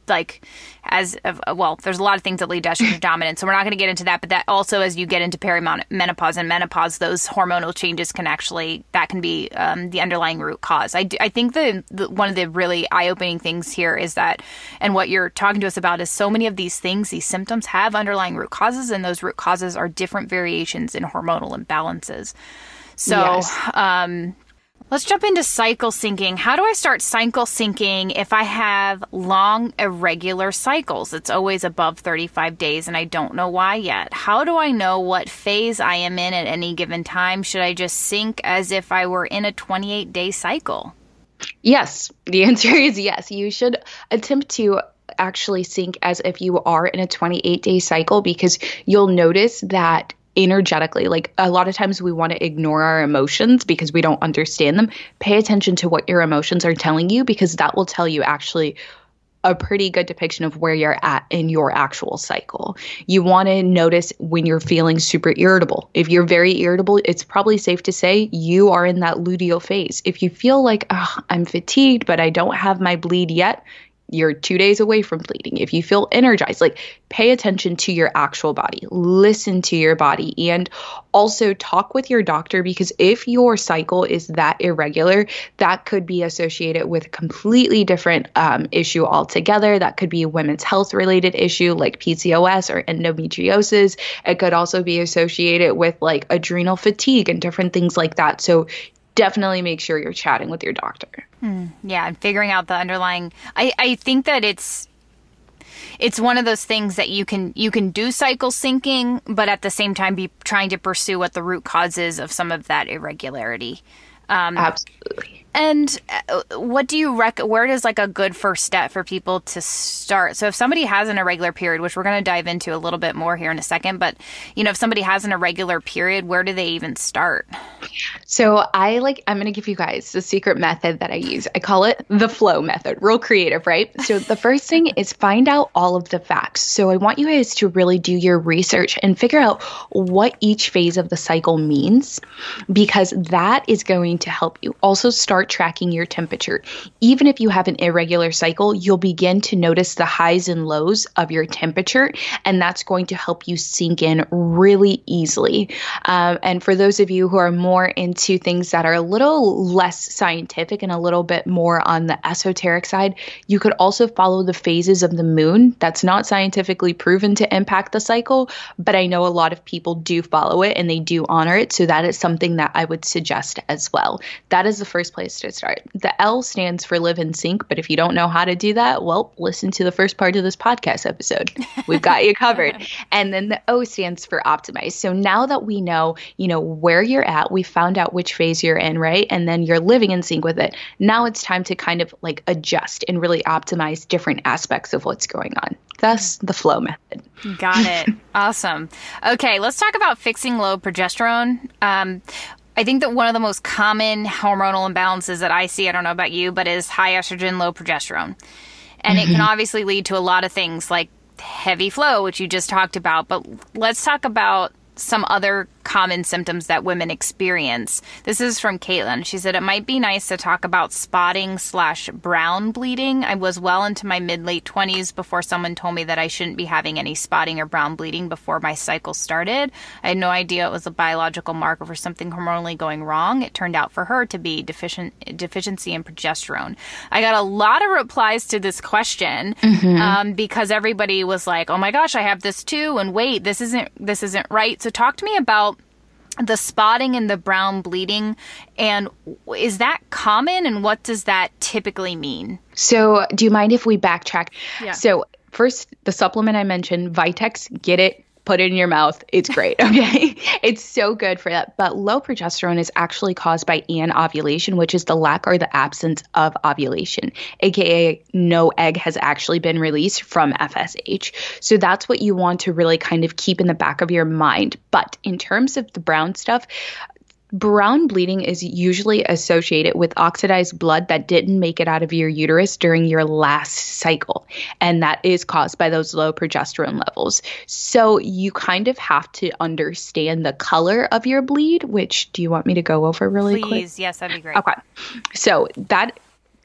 like as well there's a lot of things that lead to estrogen dominance so we're not going to get into that but that also as you get into perimenopause and menopause those hormonal changes can actually that can be um, the underlying root cause i, I think the, the one of the really eye-opening things here is that and what you're talking to us about is so many of these things these symptoms have underlying root causes and those root causes are different variations in hormonal imbalances so yes. um, Let's jump into cycle syncing. How do I start cycle syncing if I have long, irregular cycles? It's always above 35 days and I don't know why yet. How do I know what phase I am in at any given time? Should I just sync as if I were in a 28 day cycle? Yes. The answer is yes. You should attempt to actually sync as if you are in a 28 day cycle because you'll notice that energetically. Like a lot of times we want to ignore our emotions because we don't understand them. Pay attention to what your emotions are telling you because that will tell you actually a pretty good depiction of where you're at in your actual cycle. You want to notice when you're feeling super irritable. If you're very irritable, it's probably safe to say you are in that luteal phase. If you feel like, I'm fatigued, but I don't have my bleed yet, you're two days away from bleeding, if you feel energized, like pay attention to your actual body, listen to your body, and also talk with your doctor because if your cycle is that irregular, that could be associated with a completely different um, issue altogether. That could be a women's health related issue like PCOS or endometriosis. It could also be associated with like adrenal fatigue and different things like that. So definitely make sure you're chatting with your doctor. Hmm. Yeah, and figuring out the underlying. I I think that it's it's one of those things that you can you can do cycle syncing, but at the same time be trying to pursue what the root causes of some of that irregularity. Um, Absolutely. And uh, what do you rec? Where does like a good first step for people to start? So if somebody has an irregular period, which we're going to dive into a little bit more here in a second, but you know if somebody has an irregular period, where do they even start? So I like I'm going to give you guys the secret method that I use. I call it the flow method. Real creative, right? So the first thing is find out all of the facts. So I want you guys to really do your research and figure out what each phase of the cycle means because that is going to help you also start tracking your temperature. Even if you have an irregular cycle, you'll begin to notice the highs and lows of your temperature, and that's going to help you sink in really easily. Um, and for those of you who are more into things that are a little less scientific and a little bit more on the esoteric side, you could also follow the phases of the moon. That's not scientifically proven to impact the cycle, but I know a lot of people do follow it and they do honor it. So that is something that I would suggest as well. That is the first place to start. The L stands for live in sync, but if you don't know how to do that, well, listen to the first part of this podcast episode. We've got you covered. And then the O stands for optimize. So now that we know, you know, where you're at, we found out which phase you're in, right? And then you're living in sync with it. Now it's time to kind of like adjust and really optimize different aspects of what's going on. Thus, the flow method. Got it. awesome. Okay, let's talk about fixing low progesterone. Um, I think that one of the most common hormonal imbalances that I see, I don't know about you, but is high estrogen, low progesterone. And mm-hmm. it can mm-hmm. obviously lead to a lot of things like heavy flow, which you just talked about. But let's talk about some other common symptoms that women experience. This is from Caitlin. She said it might be nice to talk about spotting slash brown bleeding. I was well into my mid late twenties before someone told me that I shouldn't be having any spotting or brown bleeding before my cycle started. I had no idea it was a biological marker for something hormonally going wrong. It turned out for her to be deficient deficiency in progesterone. I got a lot of replies to this question mm-hmm. um, because everybody was like, "Oh my gosh, I have this too," and wait, this isn't this isn't right. So talk to me about the spotting and the brown bleeding and is that common and what does that typically mean so do you mind if we backtrack yeah. so first the supplement I mentioned, Vitex, get it, put it in your mouth. It's great. Okay. it's so good for that. But low progesterone is actually caused by anovulation, which is the lack or the absence of ovulation, aka no egg has actually been released from FSH. So that's what you want to really kind of keep in the back of your mind. But in terms of the brown stuff, Brown bleeding is usually associated with oxidized blood that didn't make it out of your uterus during your last cycle. And that is caused by those low progesterone levels. So you kind of have to understand the color of your bleed, which do you want me to go over really Please, quick? Please, yes, that'd be great. Okay. So that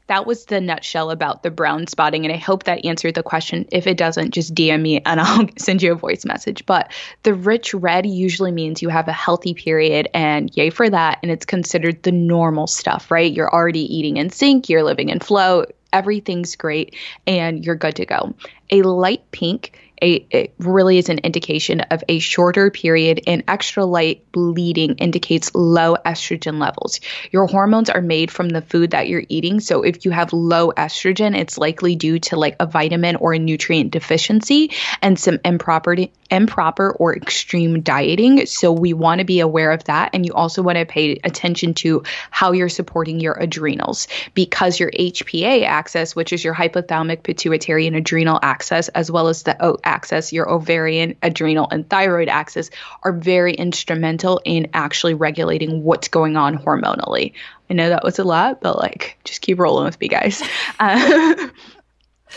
that was the nutshell about the brown spotting. And I hope that answered the question. If it doesn't, just DM me and I'll send you a voice message. But the rich red usually means you have a healthy period, and yay for that. And it's considered the normal stuff, right? You're already eating in sync, you're living in flow, everything's great, and you're good to go. A light pink a, it really is an indication of a shorter period, and extra light bleeding indicates low estrogen levels. Your hormones are made from the food that you're eating. So if you have low estrogen, it's likely due to like a vitamin or a nutrient deficiency and some improper improper or extreme dieting. So we want to be aware of that. And you also want to pay attention to how you're supporting your adrenals because your HPA axis, which is your hypothalamic pituitary and adrenal axis, as well as the O axis, your ovarian, adrenal, and thyroid axis, are very instrumental in actually regulating what's going on hormonally. I know that was a lot, but like, just keep rolling with me, guys. Uh,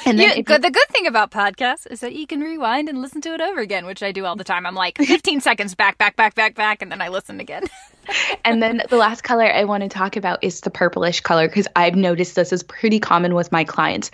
And then you, good, the good thing about podcasts is that you can rewind and listen to it over again, which I do all the time. I'm like 15 seconds back, back, back, back, back, and then I listen again. and then the last color I want to talk about is the purplish color because I've noticed this is pretty common with my clients.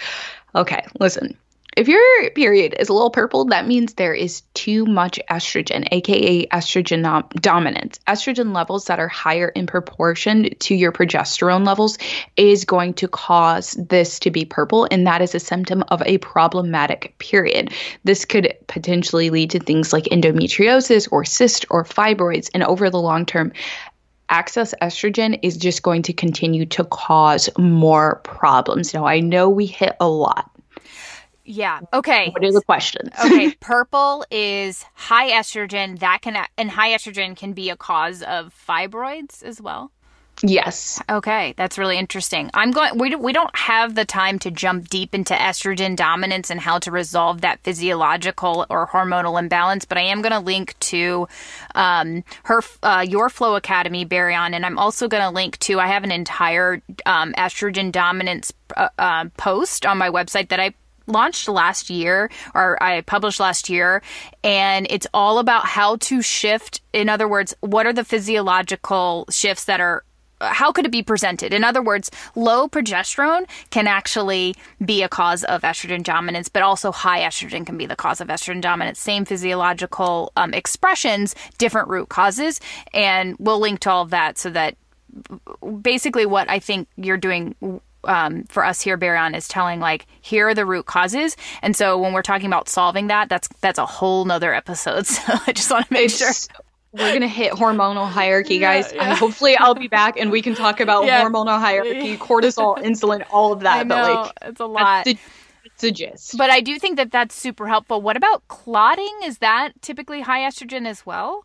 Okay, listen. If your period is a little purple, that means there is too much estrogen, aka estrogen dom- dominance. Estrogen levels that are higher in proportion to your progesterone levels is going to cause this to be purple, and that is a symptom of a problematic period. This could potentially lead to things like endometriosis or cyst or fibroids, and over the long term, excess estrogen is just going to continue to cause more problems. Now, I know we hit a lot yeah. Okay. What are the questions? okay. Purple is high estrogen. That can and high estrogen can be a cause of fibroids as well. Yes. Okay, that's really interesting. I'm going. We we don't have the time to jump deep into estrogen dominance and how to resolve that physiological or hormonal imbalance, but I am going to link to um, her uh, your Flow Academy, Baryon, and I'm also going to link to. I have an entire um, estrogen dominance uh, uh, post on my website that I launched last year or I published last year and it's all about how to shift in other words what are the physiological shifts that are how could it be presented? In other words, low progesterone can actually be a cause of estrogen dominance, but also high estrogen can be the cause of estrogen dominance. Same physiological um, expressions, different root causes. And we'll link to all of that so that basically what I think you're doing um, for us here, Baryon, is telling like here are the root causes, and so when we're talking about solving that, that's that's a whole nother episode. So I just want to make sure we're gonna hit hormonal hierarchy, guys. Yeah, yeah. hopefully, I'll be back and we can talk about yeah. hormonal hierarchy, cortisol, insulin, all of that. I know, but like, it's a lot. The, it's a gist. But I do think that that's super helpful. What about clotting? Is that typically high estrogen as well?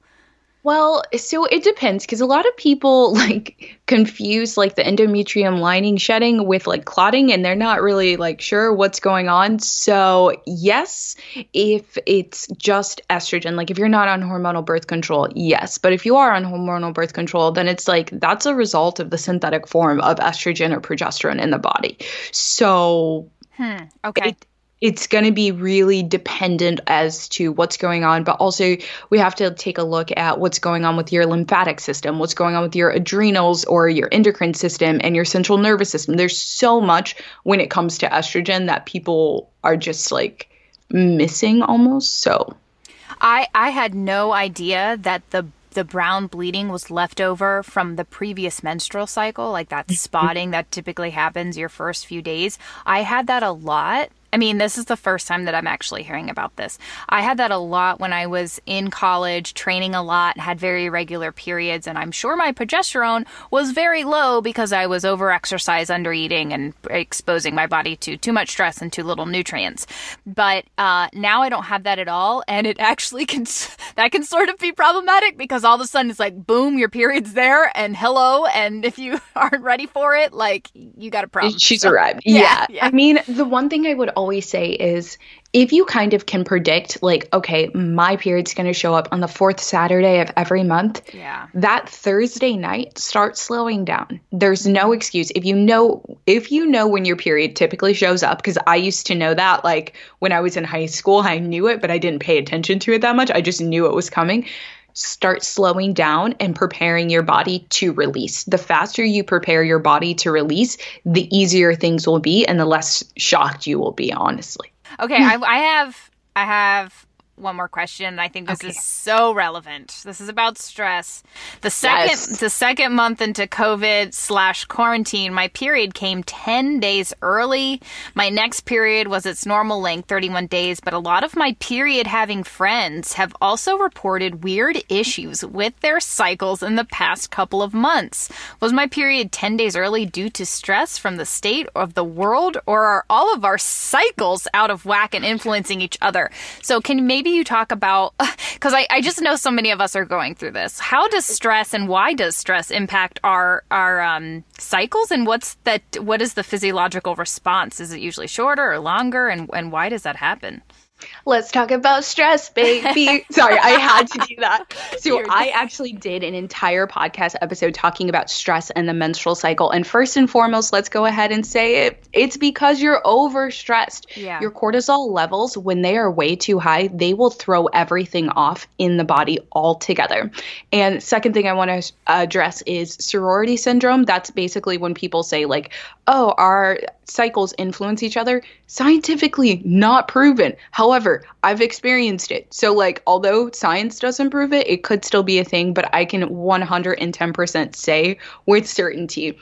Well, so it depends because a lot of people like confuse like the endometrium lining shedding with like clotting and they're not really like sure what's going on. So, yes, if it's just estrogen, like if you're not on hormonal birth control, yes. But if you are on hormonal birth control, then it's like that's a result of the synthetic form of estrogen or progesterone in the body. So, hmm, okay. It, it's going to be really dependent as to what's going on, but also we have to take a look at what's going on with your lymphatic system, what's going on with your adrenals or your endocrine system and your central nervous system. There's so much when it comes to estrogen that people are just like missing almost. So I I had no idea that the the brown bleeding was left over from the previous menstrual cycle, like that mm-hmm. spotting that typically happens your first few days. I had that a lot I mean, this is the first time that I'm actually hearing about this. I had that a lot when I was in college, training a lot, had very irregular periods, and I'm sure my progesterone was very low because I was over exercise, under eating, and exposing my body to too much stress and too little nutrients. But uh, now I don't have that at all, and it actually can that can sort of be problematic because all of a sudden it's like boom, your period's there, and hello, and if you aren't ready for it, like you got a problem. She's so, arrived. Yeah. Yeah. yeah. I mean, the one thing I would always say is if you kind of can predict like okay my period's going to show up on the fourth saturday of every month yeah. that thursday night start slowing down. There's no excuse. If you know if you know when your period typically shows up because i used to know that like when i was in high school i knew it but i didn't pay attention to it that much. I just knew it was coming start slowing down and preparing your body to release. The faster you prepare your body to release, the easier things will be and the less shocked you will be, honestly. Okay, I, I have I have one more question. I think this okay. is so relevant. This is about stress. The second yes. the second month into COVID slash quarantine, my period came ten days early. My next period was its normal length, thirty one days, but a lot of my period having friends have also reported weird issues with their cycles in the past couple of months. Was my period ten days early due to stress from the state of the world, or are all of our cycles out of whack and influencing each other? So can maybe you talk about because I, I just know so many of us are going through this. How does stress and why does stress impact our our um, cycles and what's that? What is the physiological response? Is it usually shorter or longer, and and why does that happen? Let's talk about stress, baby. Sorry, I had to do that. So, I actually did an entire podcast episode talking about stress and the menstrual cycle. And first and foremost, let's go ahead and say it. It's because you're overstressed. Yeah. Your cortisol levels, when they are way too high, they will throw everything off in the body altogether. And second thing I want to address is sorority syndrome. That's basically when people say, like, oh, our cycles influence each other. Scientifically, not proven. How However, I've experienced it. So, like, although science doesn't prove it, it could still be a thing, but I can 110% say with certainty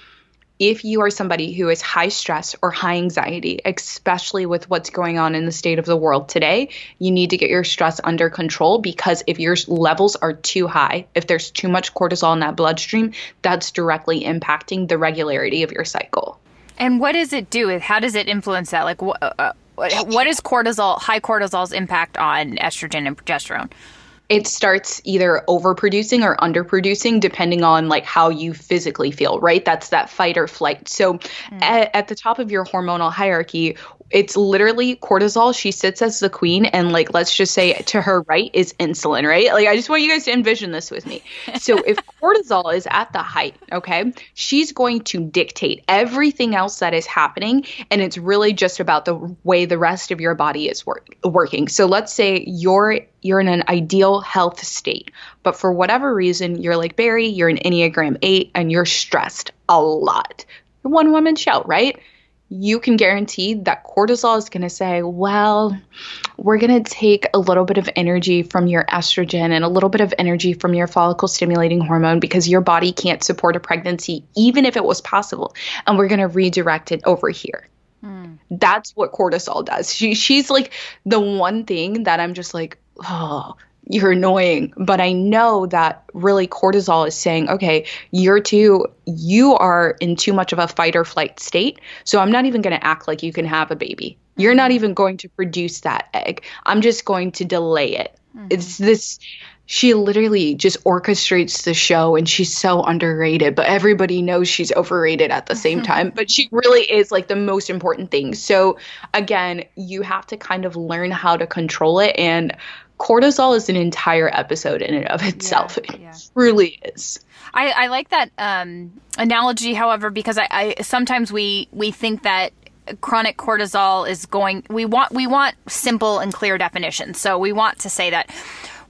if you are somebody who is high stress or high anxiety, especially with what's going on in the state of the world today, you need to get your stress under control because if your levels are too high, if there's too much cortisol in that bloodstream, that's directly impacting the regularity of your cycle. And what does it do? How does it influence that? Like, what, uh, what is cortisol, high cortisol's impact on estrogen and progesterone? It starts either overproducing or underproducing depending on like how you physically feel right that's that fight or flight so mm. at, at, the top of your hormonal hierarchy it's literally cortisol. She sits as the queen, and like, let's just say to her right is insulin, right? Like, I just want you guys to envision this with me. So, if cortisol is at the height, okay, she's going to dictate everything else that is happening, and it's really just about the way the rest of your body is work- working. So, let's say you're you're in an ideal health state, but for whatever reason, you're like Barry, you're an Enneagram 8, and you're stressed a lot. You're one woman show, right? you can guarantee that cortisol is going to say, well, we're going to take a little bit of energy from your estrogen and a little bit of energy from your follicle stimulating hormone because your body can't support a pregnancy, even if it was possible. And we're going to redirect it over here. Mm. That's what cortisol does. She, she's like the one thing that I'm just like, oh, you're annoying. But I know that really cortisol is saying, okay, you're too, you are in too much of a fight or flight state. So I'm not even going to act like you can have a baby. You're not even going to produce that egg. I'm just going to delay it. Mm-hmm. It's this, she literally just orchestrates the show and she's so underrated, but everybody knows she's overrated at the same time. But she really is like the most important thing. So, again, you have to kind of learn how to control it. And cortisol is an entire episode in and of itself. Yeah, yeah. It truly is. I, I like that um, analogy, however, because I, I sometimes we we think that chronic cortisol is going we want we want simple and clear definitions so we want to say that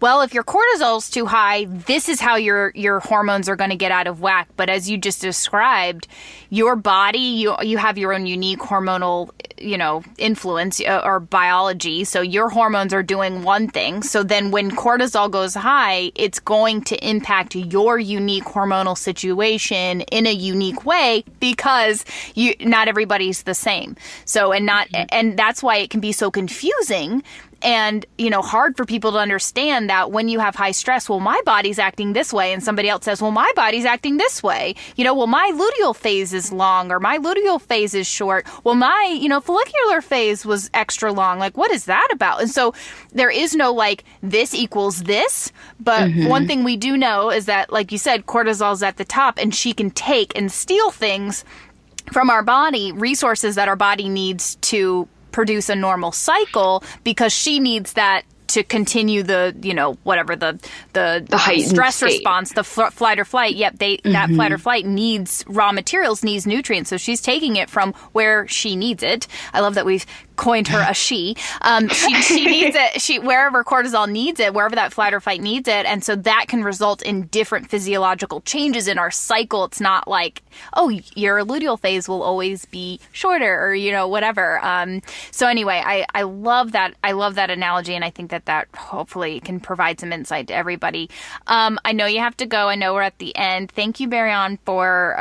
well, if your cortisol's too high, this is how your your hormones are going to get out of whack. But as you just described, your body, you you have your own unique hormonal, you know, influence uh, or biology. So your hormones are doing one thing. So then when cortisol goes high, it's going to impact your unique hormonal situation in a unique way because you not everybody's the same. So and not mm-hmm. and that's why it can be so confusing and you know hard for people to understand that when you have high stress well my body's acting this way and somebody else says well my body's acting this way. You know well my luteal phase is long or my luteal phase is short. Well my you know follicular phase was extra long. Like what is that about? And so there is no like this equals this. But mm-hmm. one thing we do know is that like you said cortisol's at the top and she can take and steal things from our body resources that our body needs to produce a normal cycle because she needs that to continue the you know whatever the the, the stress state. response the fl- flight or flight yep they mm-hmm. that flight or flight needs raw materials needs nutrients so she's taking it from where she needs it i love that we've coined her a she. Um, she, she needs it. She wherever cortisol needs it, wherever that flight or fight needs it, and so that can result in different physiological changes in our cycle. It's not like oh your luteal phase will always be shorter or you know whatever. Um, so anyway, I I love that I love that analogy, and I think that that hopefully can provide some insight to everybody. Um, I know you have to go. I know we're at the end. Thank you, Barion, for.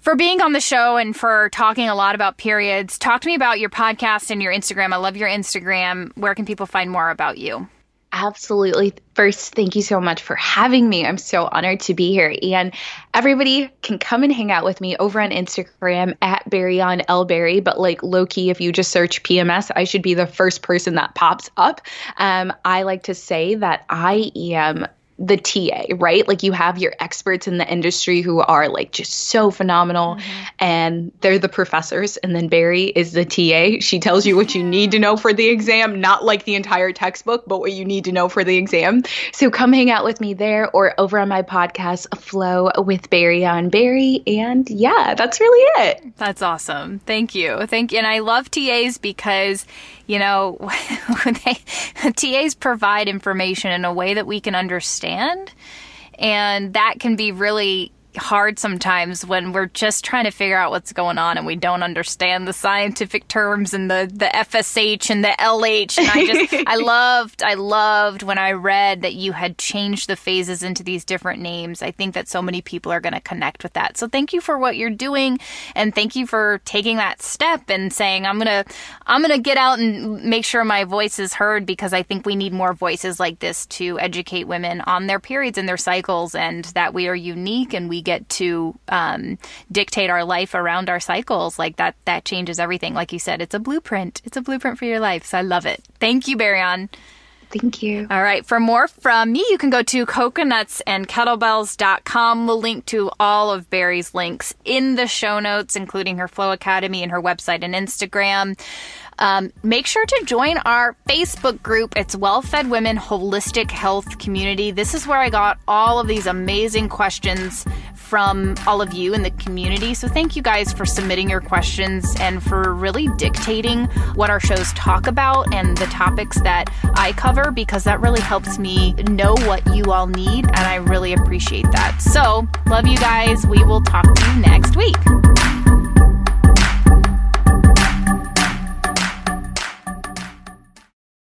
For being on the show and for talking a lot about periods. Talk to me about your podcast and your Instagram. I love your Instagram. Where can people find more about you? Absolutely. First, thank you so much for having me. I'm so honored to be here. And everybody can come and hang out with me over on Instagram at Barry on Elberry. But like low key, if you just search PMS, I should be the first person that pops up. Um, I like to say that I am the TA, right? Like you have your experts in the industry who are like just so phenomenal mm-hmm. and they're the professors. And then Barry is the TA. She tells you what you need to know for the exam, not like the entire textbook, but what you need to know for the exam. So come hang out with me there or over on my podcast, Flow with Barry on Barry. And yeah, that's really it. That's awesome. Thank you. Thank you. And I love TAs because you know, TAs provide information in a way that we can understand. And that can be really hard sometimes when we're just trying to figure out what's going on and we don't understand the scientific terms and the, the FSH and the LH. And I just, I loved, I loved when I read that you had changed the phases into these different names. I think that so many people are going to connect with that. So thank you for what you're doing. And thank you for taking that step and saying, I'm going to, I'm going to get out and make sure my voice is heard because I think we need more voices like this to educate women on their periods and their cycles and that we are unique and we get to um, dictate our life around our cycles, like that, that changes everything. Like you said, it's a blueprint. It's a blueprint for your life. So I love it. Thank you, Barion. Thank you. All right. For more from me, you can go to coconutsandkettlebells.com. We'll link to all of Barry's links in the show notes, including her Flow Academy and her website and Instagram. Um, make sure to join our Facebook group. It's Well Fed Women Holistic Health Community. This is where I got all of these amazing questions from all of you in the community. So thank you guys for submitting your questions and for really dictating what our shows talk about and the topics that I cover because that really helps me know what you all need and I really appreciate that. So, love you guys. We will talk to you next week.